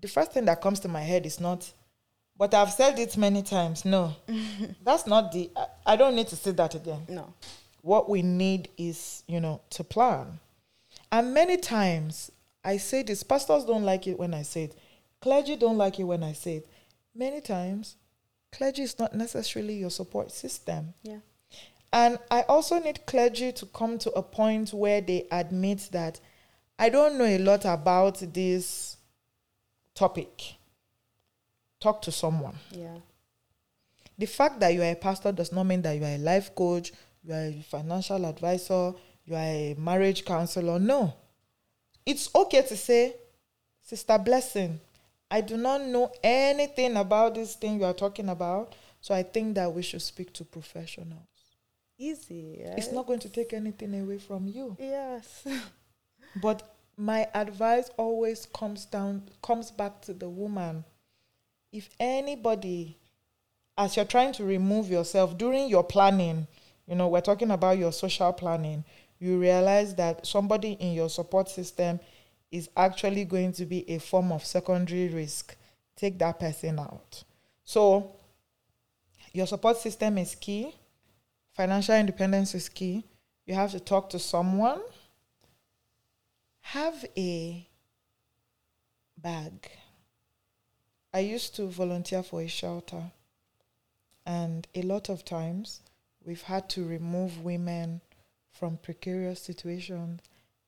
the first thing that comes to my head is not, but I've said it many times. No, that's not the, I, I don't need to say that again no. what we need is you know to plan and many times i say this pastors don't like it when i say it clergy don't like it when i say it many times clergy is not necessarily your support system Yeah. and i also need clergy to come to a point where they admit that i don't know a lot about this topic talk to someone Yeah. the fact that you are a pastor does not mean that you are a life coach, you are a financial advisor, you are a marriage counselor. No. It's okay to say, Sister Blessing, I do not know anything about this thing you are talking about, so I think that we should speak to professionals. Easy. Right? It's not going to take anything away from you. Yes. But my advice always comes down comes back to the woman. If anybody as you're trying to remove yourself during your planning, you know, we're talking about your social planning, you realize that somebody in your support system is actually going to be a form of secondary risk. take that person out. So, your support system is key. Financial independence is key. You have to talk to someone. Have a bag. I used to volunteer for a shelter, and a lot of times we've had to remove women from precarious situations,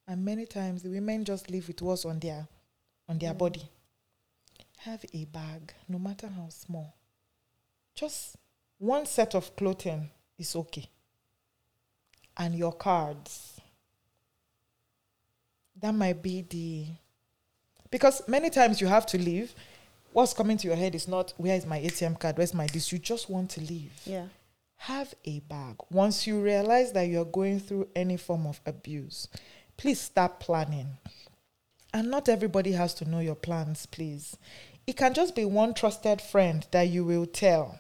and many times the women just leave with what's on their on their Mm. body. Have a bag, no matter how small. Just one set of clothing is okay. And your cards. That might be the because many times you have to leave. What's coming to your head is not where is my ATM card, where's my this. You just want to leave Yeah. have a bag. Once you realize that you're going through any form of abuse, please start planning. And not everybody has to know your plans, please. It can just be one trusted friend that you will tell.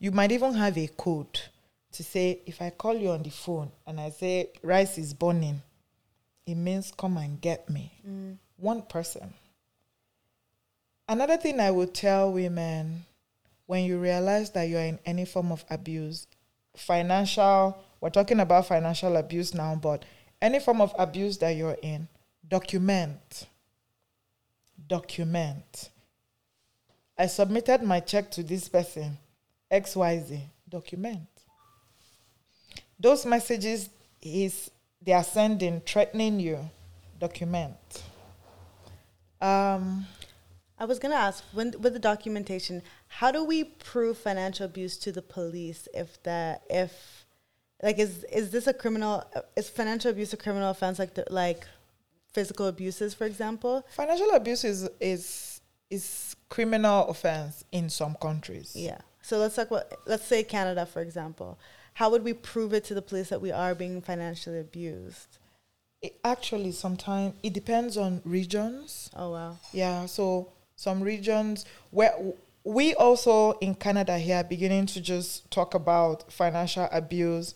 You might even have a code to say, if I call you on the phone and I say, rice is burning, it means come and get me. Mm. One person. Another thing I would tell women when you realize that you're in any form of abuse, financial, we're talking about financial abuse now, but any form of abuse that you're in, document. Document. I submitted my check to this person, XYZ. Document. Those messages is they are sending, threatening you. Document. Um, I was gonna ask when with the documentation, how do we prove financial abuse to the police if that if like is is this a criminal is financial abuse a criminal offense like the, like physical abuses for example? Financial abuse is is is criminal offense in some countries. Yeah. So let's talk about let's say Canada for example. How would we prove it to the police that we are being financially abused? It actually sometimes it depends on regions. Oh wow. Yeah, so some regions where we also in Canada here are beginning to just talk about financial abuse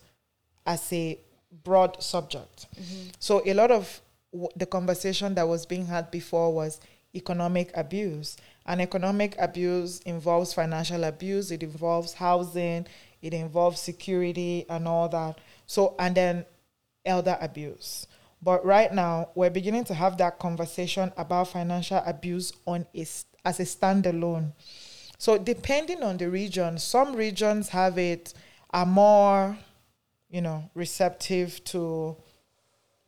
as a broad subject. Mm-hmm. So a lot of w- the conversation that was being had before was economic abuse. And economic abuse involves financial abuse, it involves housing, it involves security and all that. So and then elder abuse. But right now, we're beginning to have that conversation about financial abuse on a, as a standalone. So depending on the region, some regions have it are more, you know, receptive to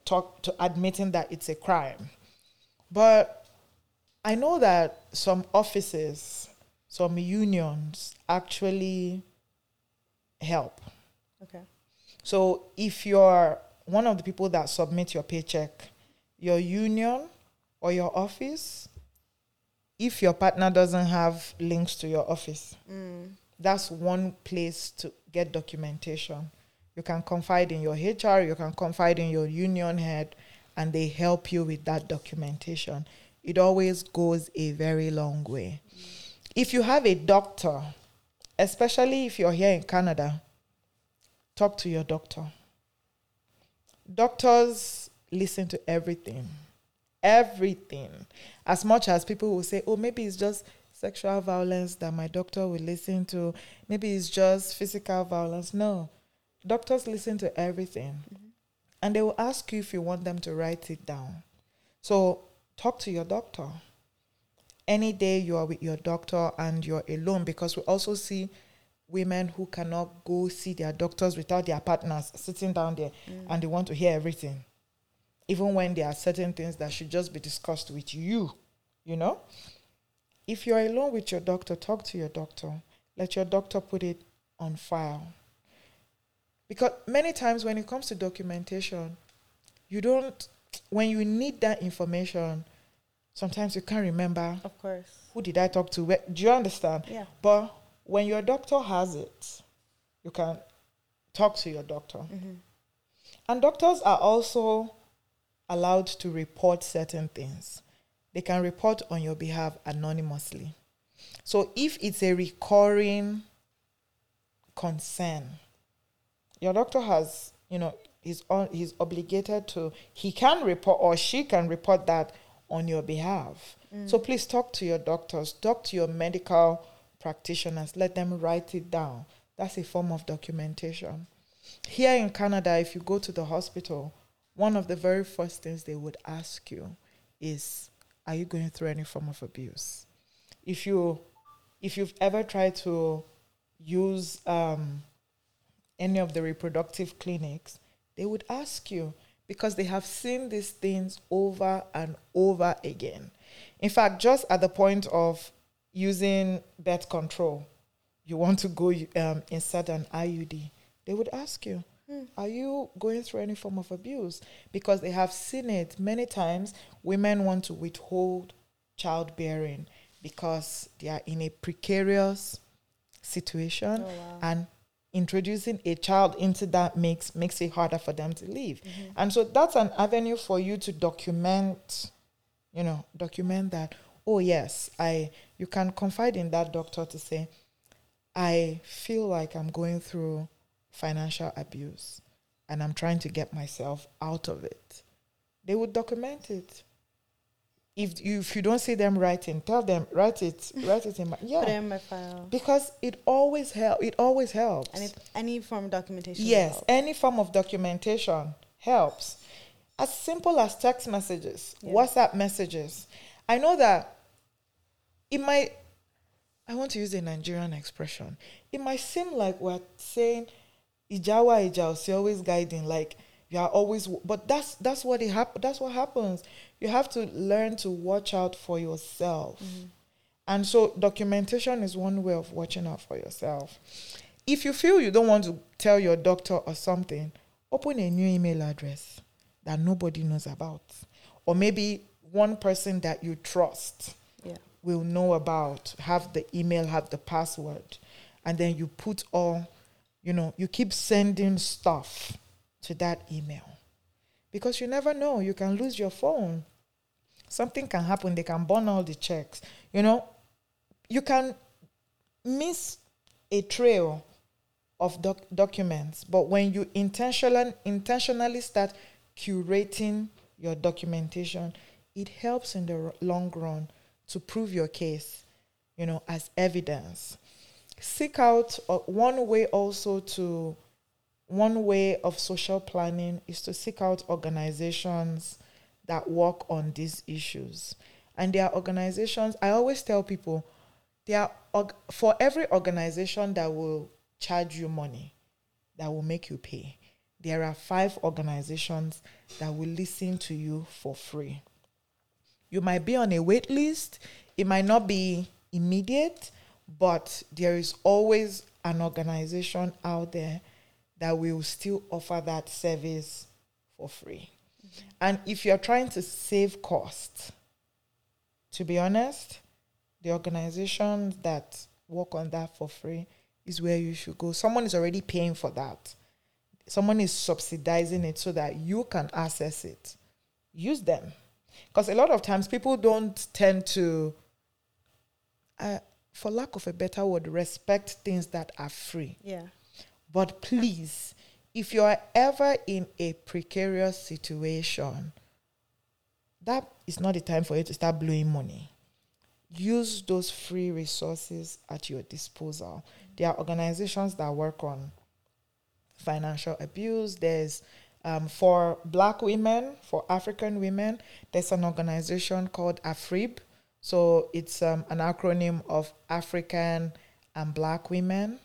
talk to admitting that it's a crime. But I know that some offices, some unions actually help. Okay. So if you're one of the people that submit your paycheck, your union or your office, if your partner doesn't have links to your office, Mm. that's one place to get documentation. You can confide in your HR, you can confide in your union head, and they help you with that documentation. It always goes a very long way. If you have a doctor, especially if you're here in Canada, talk to your doctor. Doctors listen to everything. Everything. As much as people will say, oh, maybe it's just sexual violence that my doctor will listen to, maybe it's just physical violence. No. Doctors listen to everything. Mm-hmm. And they will ask you if you want them to write it down. So talk to your doctor. Any day you are with your doctor and you're alone, because we also see women who cannot go see their doctors without their partners sitting down there mm. and they want to hear everything. Even when there are certain things that should just be discussed with you, you know? If you're alone with your doctor, talk to your doctor. Let your doctor put it on file. Because many times when it comes to documentation, you don't, when you need that information, sometimes you can't remember Of course. who did I talk to. Where, do you understand? Yeah. But when your doctor has it, you can talk to your doctor. Mhm. And doctors are also allowed to report certain things. They can report on your behalf anonymously. So if it's a recurring concern, your doctor has, you know, he's on he's obligated to he can report or she can report that on your behalf. So please talk to your doctors, talk to your medical practitioners, let them write it down. That's a form of documentation. Here in Canada, if you go to the hospital, one of the very first things they would ask you is Are you going through any form of abuse? If you if you've ever tried to use um, any of the reproductive clinics, they would ask you because they have seen these things over and over again. In fact, just at the point of using birth control, you want to go um, insert an IUD, they would ask you, Are you going through any form of abuse? Because they have seen it many times. Women want to withhold childbearing because they are in a precarious situation Oh, wow. and introducing a child into that makes makes it harder for them to leave. Mm-hmm. And so that's an avenue for you to document you know document that oh yes i you can confide in that doctor to say i feel like i'm going through financial abuse and i'm trying to get myself out of it. They would document it if you if you don't see them writing tell them write it write it in my yeah Put it in my file. because it always help it always helps And it, any form of documentation. yes any form of documentation helps as simple as text messages Yeah. whatsapp messages i know that it might i want to use a nigerian expression it might seem like we're saying ijawa ija always guiding like you are always but that's that's what it hap- that's what happens you have to learn to watch out for yourself. Mm-hmm. And so documentation is one way of watching out for yourself. If you feel you don't want to tell your doctor or something open a new email address that nobody knows about. Or maybe one person that you trust Yeah. will know about have the email have the password. And then you put all you know you keep sending stuff to that email. Because you never know you can lose your phone something can happen they can burn all the checks. You know you can miss a trail of doc- documents but when you intentionally intentionally start curating your documentation it helps in the r- long run to prove your case you know as evidence. Seek out uh, one way also to one way of social planning is to seek out organizations that work on these issues. And there are organizations i always tell people there are for every organization that will charge you money that will make you pay there are five organizations that will listen to you for free. You might be on a wait list it might not be immediate but there is always an organization out there that will still offer that service for free and if you're trying to save costs to be honest the organizations that work on that for free is where you should go. Someone is already paying for that. Someone is subsidizing it so that you can access it. Use them. Because a lot of times people don't tend to uh, for lack of a better word respect things that are free. Yeah. but please if you are ever in a precarious situation that is not the time for you to start blowing money. Use those free resources at your disposal. There are organizations that work on financial abuse. There's um, for black women for african women there's an organization called afrib so it's um, an acronym of african and black women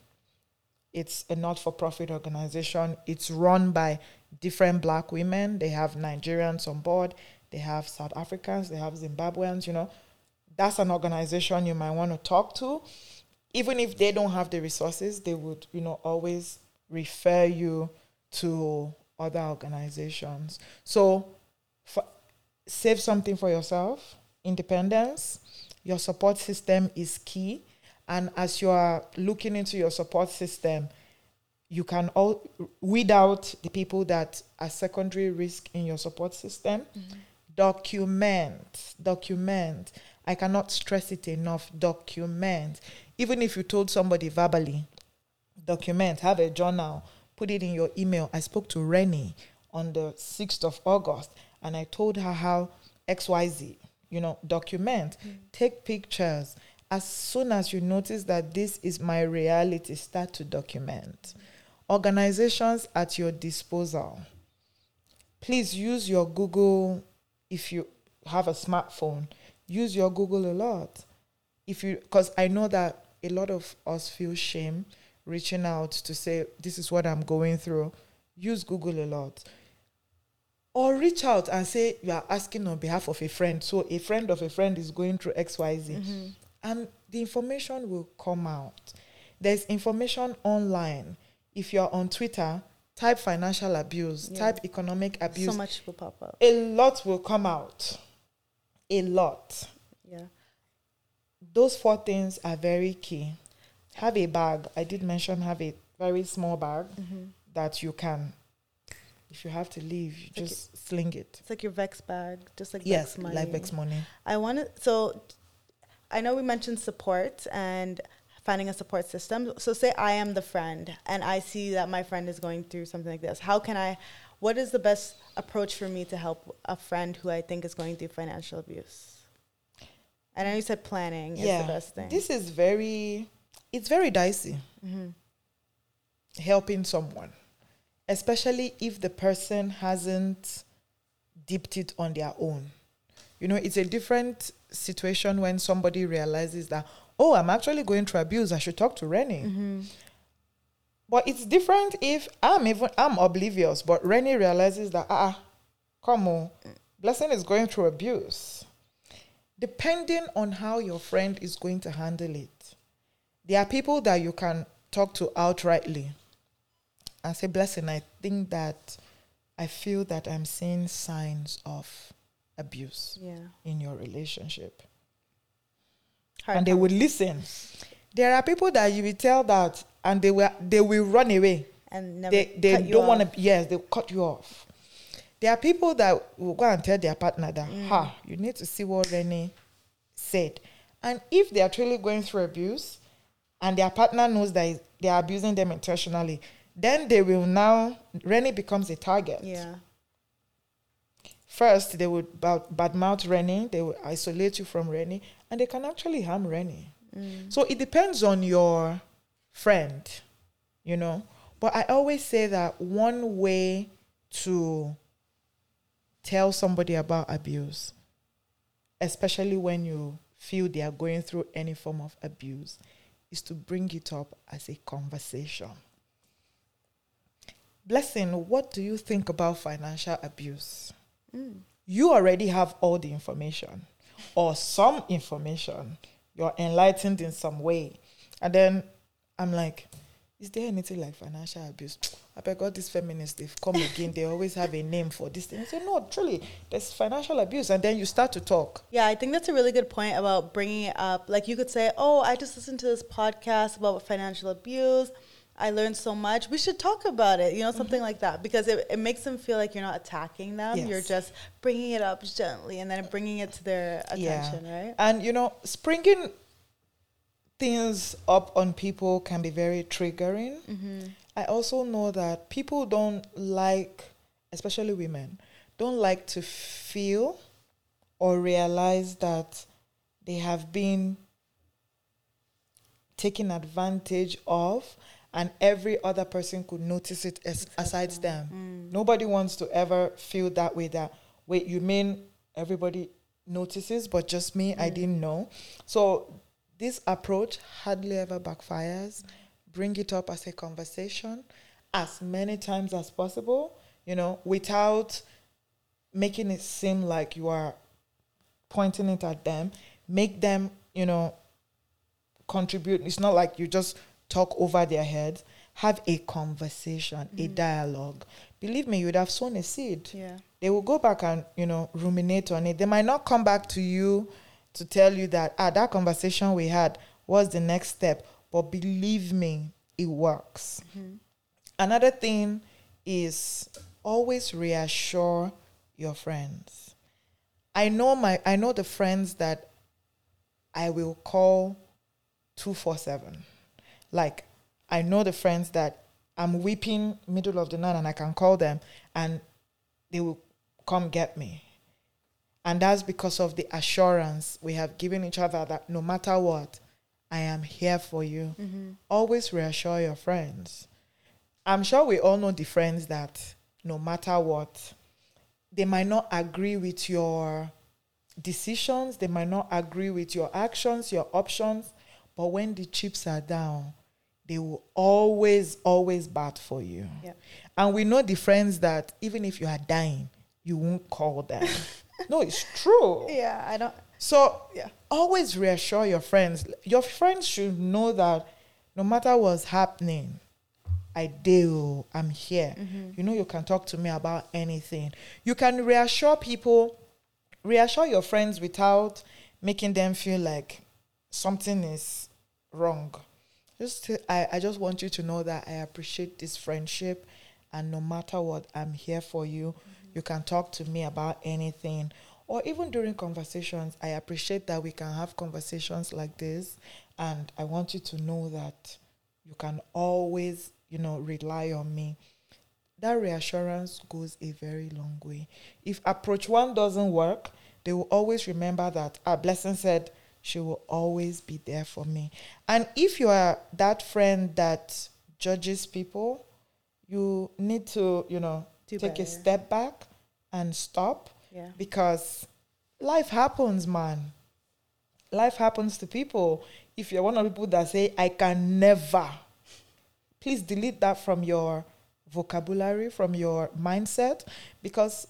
it's a not-for-profit organization. It's run by different black women. They have nigerians on board. They have south africans. They have zimbabweans you know. That's an organization you might want to talk to. Even if they don't have the resources they would you know always refer you to other organizations. So for, save something for yourself. Independence. Your support system is key and as you are looking into your support system you can all weed out the people that are secondary risk in your support system. Mm-hmm. Document document. I cannot stress it enough. Document. Even if you told somebody verbally document have a journal put it in your email. I spoke to reni on the 6th of august and i told her how xyz you know, document, mm. take pictures. As soon as you notice that this is my reality, start to document. Organizations at your disposal. Please use your Google if you have a smartphone. Use your Google a lot. If you, because I know that a lot of us feel shame reaching out to say, This is what I'm going through. Use Google a lot or reach out and say you are asking on behalf of a friend. So a friend of a friend is going through XYZ. Mm-hmm. And the information will come out. There's information online. If you're on Twitter, type financial abuse, Yeah. type economic abuse. So much will pop up. a lot will come out. A lot. Yeah. Those four things are very key. Have a bag. I did mention have a very small bag Mm-hmm. that you can, if you have to leave, you Like just sling it. It's like your Vex bag, just like Yes, Vex money. like Vex money. I want to. So, I know we mentioned support and finding a support system. So, say I am the friend, and I see that my friend is going through something like this. How can I? What is the best approach for me to help a friend who I think is going through financial abuse? And I know you said planning is the best thing. This is very, it's very dicey hmm helping someone, especially if the person hasn't dipped it on their own. You know, it's a different situation when somebody realizes that, oh, I'm actually going through abuse. I should talk to Reni. hmm But it's different if I'm even I'm oblivious, but Reni realizes that ah, come on, blessing is going through abuse. Depending on how your friend is going to handle it, there are people that you can talk to outrightly and say, blessing, I think that I feel that I'm seeing signs of abuse Yeah. in your relationship Hard and they will listen. There are people that you will tell that, and they will they will run away. and never They they don't want to. Yes, they cut you off. There are people that will go and tell their partner that, Mm. ha, you need to see what Reni said, and if they are truly going through abuse, and their partner knows that they are abusing them intentionally, then they will now Reni becomes a target. Yeah. First, they would bad, badmouth Reni, they will isolate you from Reni, and they can actually harm Reni. Mm. So it depends on your friend, you know. But I always say that one way to tell somebody about abuse, especially when you feel they are going through any form of abuse, is to bring it up as a conversation. Blessing, what do you think about financial abuse? Mm. you already have all the information or some information. You're enlightened in some way. And then I'm like, is there anything like financial abuse? I beg God, these feminists, they've come again. They always have a name for this thing. I say, no, truly, there's financial abuse. And then you start to talk. Yeah, I think that's a really good point about bringing it up. Like you could say, "Oh, I just listened to this podcast about financial abuse. I learned so much. We should talk about it." You know, something like that because it, it makes them feel like you're not attacking them. You're just bringing it up gently and then bringing it to their Yeah. attention, right? And, you know, springing things up on people can be very triggering. Mm-hmm. I also know that people don't like, especially women, don't like to feel or realize that they have been taken advantage of and every other person could notice it as, aside them. Mm. Nobody wants to ever feel that way that, wait, you mean everybody notices, but just me, I Mm. didn't know. So this approach hardly ever backfires. Bring it up as a conversation as many times as possible, you know, without making it seem like you are pointing it at them. Make them, you know, contribute. It's not like you just talk over their heads. Have a conversation, a Mhm. dialogue. Believe me, you would have sown a seed Yeah. they will go back and you know ruminate on it they might not come back to you to tell you that ah that conversation we had was the next step but believe me it works Mhm. another thing is always reassure your friends i know my i know the friends that i will call 247 like i know the friends that i'm weeping middle of the night and i can call them and they will come get me And that's because of the assurance we have given each other that no matter what, I am here for you. Mm-hmm. Always reassure your friends. I'm sure we all know the friends that no matter what, they might not agree with your decisions, they might not agree with your actions, your options, but when the chips are down, they will always, always bat for you. Yeah. And we know the friends that even if you are dying, you won't call them. no, it's true. Yeah, I don't. So Yeah. always reassure your friends. Your friends should know that no matter what's happening, I do. I'm here. Mm-hmm. You know, you can talk to me about anything. You can reassure people, reassure your friends without making them feel like something is wrong. Just to, I, I just want you to know that I appreciate this friendship and no matter what, I'm here for you. Mm-hmm. You can talk to me about anything. Or even during conversations, I appreciate that we can have conversations like this. And I want you to know that you can always, you know, rely on me. That reassurance goes a very long way. If approach one doesn't work, they will always remember that our blessing said she will always be there for me. And if you are that friend that judges people, you need to, you know, Do take a step back and stop Yeah. because life happens, man. Life happens to people. If you're one of the people that say, I can never, please delete that from your vocabulary, from your mindset, because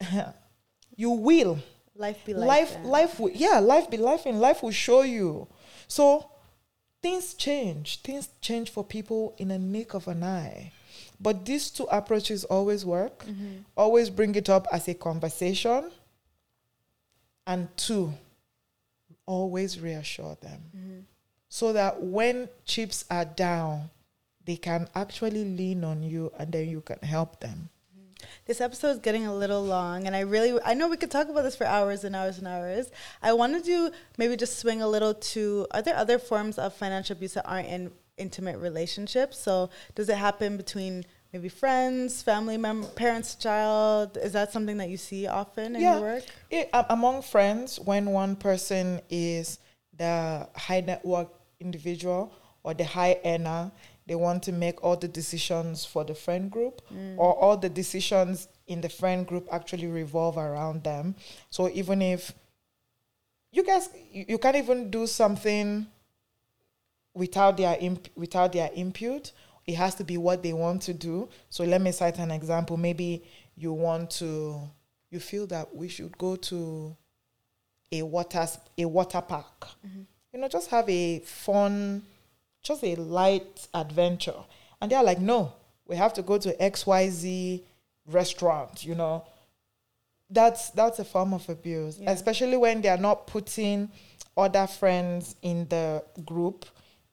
you will. Life be Life, life. life, will, yeah, life be life, and life will show you. So things change. Things change for people in a nick of an eye. But these two approaches always work. Mm-hmm. Always bring it up as a conversation. And two, always reassure them. Mm-hmm. So that when chips are down, they can actually lean on you and then you can help them. This episode is getting a little long, and I really, I know we could talk about this for hours and hours and hours. I wanted to do maybe just swing a little to are there other forms of financial abuse that aren't in intimate relationships? So, does it happen between maybe friends, family member, parents, child? Is that something that you see often in your work? It, a- among friends, when one person is the high net worth individual or the high earner, they want to make all the decisions for the friend group, mm. or all the decisions in the friend group actually revolve around them. So even if you guys, you, you can't even do something without their imp- without their input. It has to be what they want to do. So let me cite an example. Maybe you want to you feel that we should go to a water a water park. Mm-hmm. You know just have a fun just a light adventure. And they're like no we have to go to xyz restaurant you know. That's that's a form of abuse Yeah. especially when they are not putting other friends in the group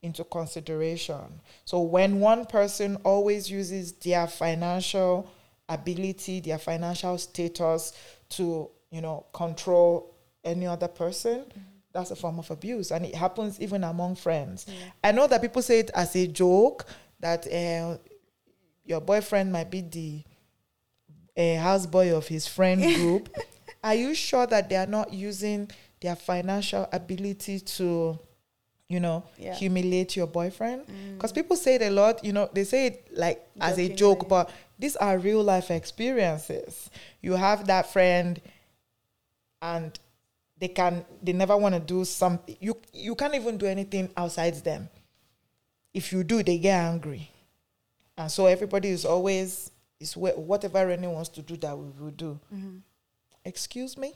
into consideration. So when one person always uses their financial ability their financial status to you know control any other person mm-hmm. That's a form of abuse and it happens even among friends i know that people say it as a joke that uh, your boyfriend might be the a houseboy of his friend group, are you sure that they are not using their financial ability to, you know, Yeah. humiliate your boyfriend? Because people say it a lot, you know, they say it like as a joke, but these are real life experiences. You have that friend and they can they never want to do something you you can't even do anything outside them if you do they get angry and so everybody is always is wh- whatever Reni wants to do that we will do. Excuse me.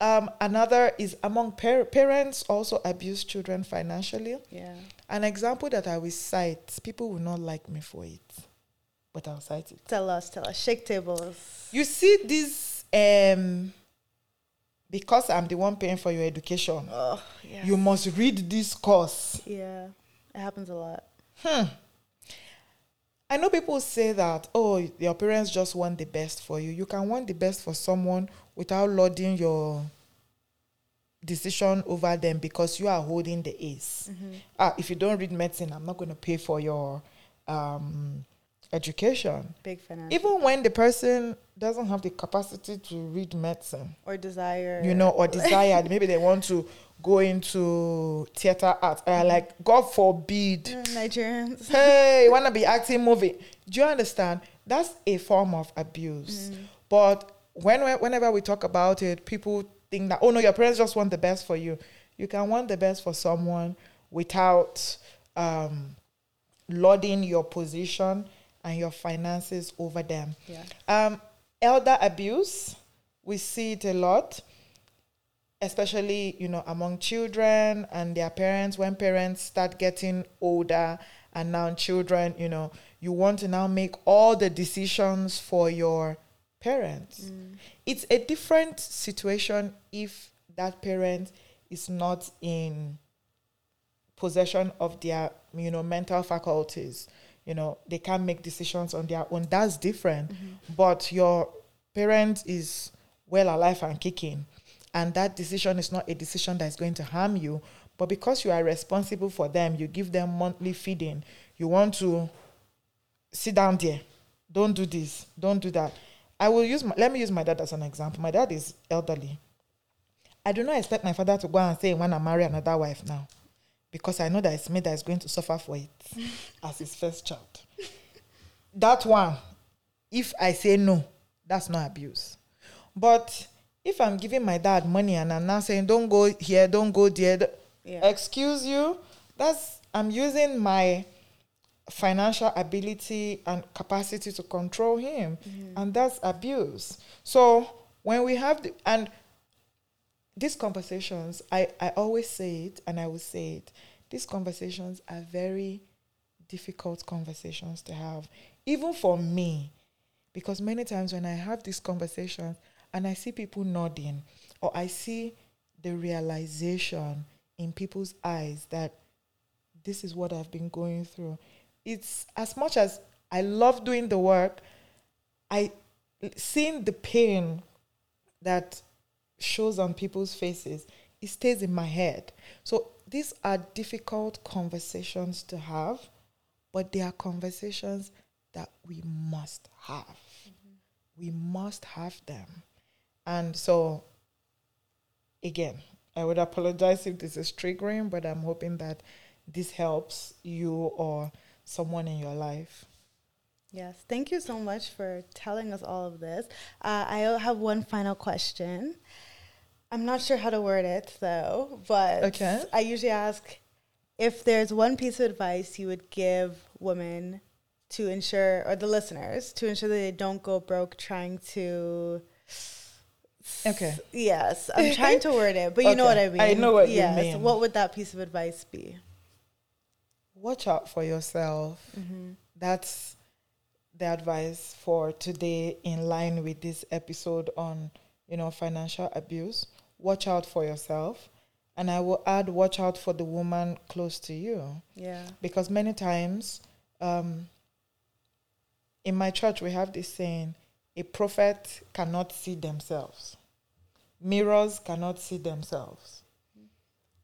Um, another is among par- parents also abuse children financially. Yeah. An example that I will cite, people will not like me for it, but I'll cite it. Tell us, tell us. Shake tables. You see this, um, because I'm the one paying for your education, Oh, yeah. you must read this course. yeah. It happens a lot. I know people say that, oh, your parents just want the best for you. You can want the best for someone without lording your decision over them because you are holding the ace. Ah, if you don't read medicine, I'm not going to pay for your um, education. Big financial. Even when the person doesn't have the capacity to read medicine, or desire. you know, or desire, maybe they want to go into theater art. Uh, like, God forbid, Nigerians. hey, you want to be acting movie. Do you understand? That's a form of abuse. But when whenever we talk about it, people think that, oh no, your parents just want the best for you. You can want the best for someone without um, lauding your position and your finances over them. Yeah. Um, elder abuse, we see it a lot, especially you know among children and their parents. When parents start getting older, and now children, you know, you want to now make all the decisions for your parents. It's a different situation if that parent is not in possession of their you know mental faculties you know they can't make decisions on their own. That's different. Mm-hmm. But your parent is well alive and kicking. And that decision is not a decision that is going to harm you. But because you are responsible for them you give them monthly feeding. You want to sit down there. Don't do this. Don't do that. I will use my, let me use my dad as an example. My dad is elderly. I do not expect my father to go and say, when I marry another wife now, because I know that it's me that is going to suffer for it as his first child. That one, if I say no, that's not abuse. But if I'm giving my dad money and I'm now saying, don't go here, don't go there, Yeah. excuse you, that's I'm using my financial ability and capacity to control him, mm-hmm. and that's abuse. So when we have the and these conversations, I, I always say it and I will say it. These conversations are very difficult conversations to have, even for me, because many times when I have these conversations and I see people nodding or I see the realization in people's eyes that this is what I've been going through, it's as much as I love doing the work, I seeing the pain that shows on people's faces, it stays in my head. So these are difficult conversations to have, but they are conversations that we must have. We must have them. And so, again, I would apologize if this is triggering, but I'm hoping that this helps you or someone in your life. Yes, thank you so much for telling us all of this. Uh, I have one final question. I'm not sure how to word it though, but Okay. I usually ask if there's one piece of advice you would give women to ensure, or the listeners, to ensure that they don't go broke trying to. Okay. Yes, I'm trying to word it, but you know what I Okay, mean. I know what you yes. mean. What would that piece of advice be? Watch out for yourself. Mm-hmm. That's the advice for today in line with this episode on you know financial abuse watch out for yourself and i will add watch out for the woman close to you. Yeah. because many times um, in my church we have this saying a prophet cannot see themselves. Mirrors cannot see themselves.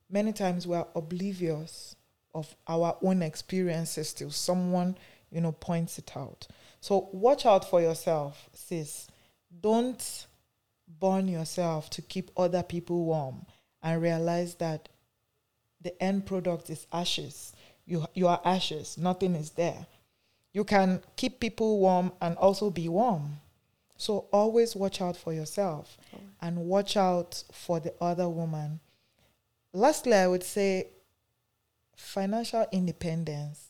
Many times we are oblivious of our own experiences till someone you know points it out. So watch out for yourself sis. Don't burn yourself to keep other people warm and realize that the end product is ashes. You you are ashes. Nothing is there. You can keep people warm and also be warm. So always watch out for yourself and watch out for the other woman. Lastly i would say financial independence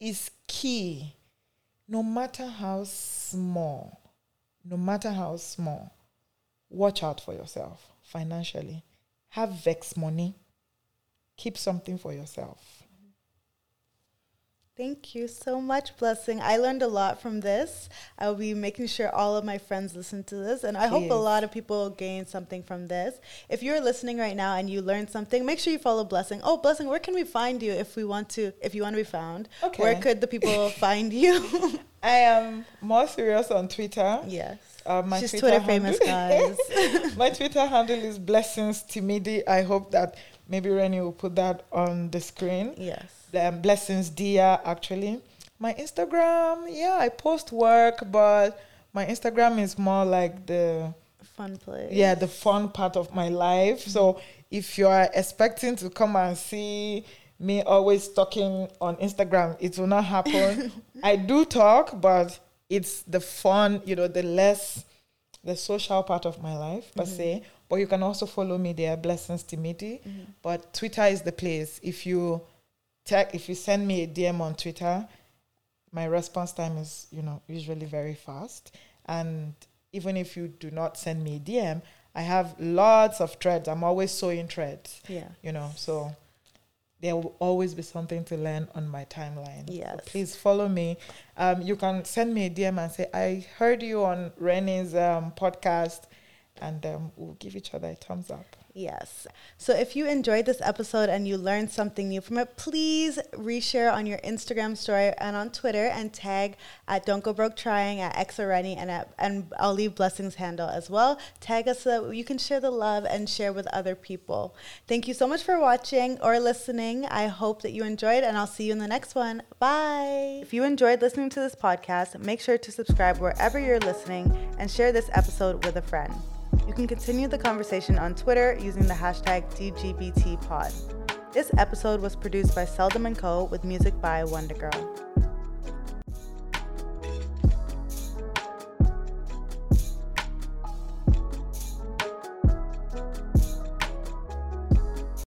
is key. No matter how small no matter how small watch out for yourself financially have vex money keep something for yourself Thank you so much, Blessing. I learned a lot from this. I will be making sure all of my friends listen to this, and I hope a lot of people gain something from this. If you're listening right now and you learned something, make sure you follow Blessing. Oh, Blessing, where can we find you if we want to? If you want to be found, Okay. where could the people find you? i am more serious on twitter yes, uh, my she's Twitter, handle- famous, guys. my twitter handle is blessings timidi i hope that maybe reni will put that on the screen yes. um, blessings digha actually my Instagram, yeah, I post work, but my Instagram is more like the Fun place. yeah the fun part of my life. So if you are expecting to come and see me always talking on Instagram, it will not happen. I do talk, but it's the fun, you know, the less the social part of my life per mm-hmm. se. But you can also follow me there, Blessings Timidi. Mm-hmm. But Twitter is the place. If you tag, if you send me a DM on Twitter, my response time is, you know, usually very fast. And even if you do not send me a DM, I have lots of threads. I'm always sewing threads, Yeah. you know, so there will always be something to learn on my timeline. So Yes. please follow me. Um, you can send me a DM and say, I heard you on Reni's um, podcast, and um, we'll give each other a thumbs up. Yes. So if you enjoyed this episode and you learned something new from it, please reshare on your Instagram story and on Twitter and tag at Don't Go Broke Trying at xoreni and at, and I'll leave Blessings handle as well. Tag us so that you can share the love and share with other people. Thank you so much for watching or listening. I hope that you enjoyed and I'll see you in the next one. Bye. If you enjoyed listening to this podcast, make sure to subscribe wherever you're listening and share this episode with a friend. You can continue the conversation on Twitter using the hashtag DGBTPod. This episode was produced by Seldom & Co. with music by Wonder Girl.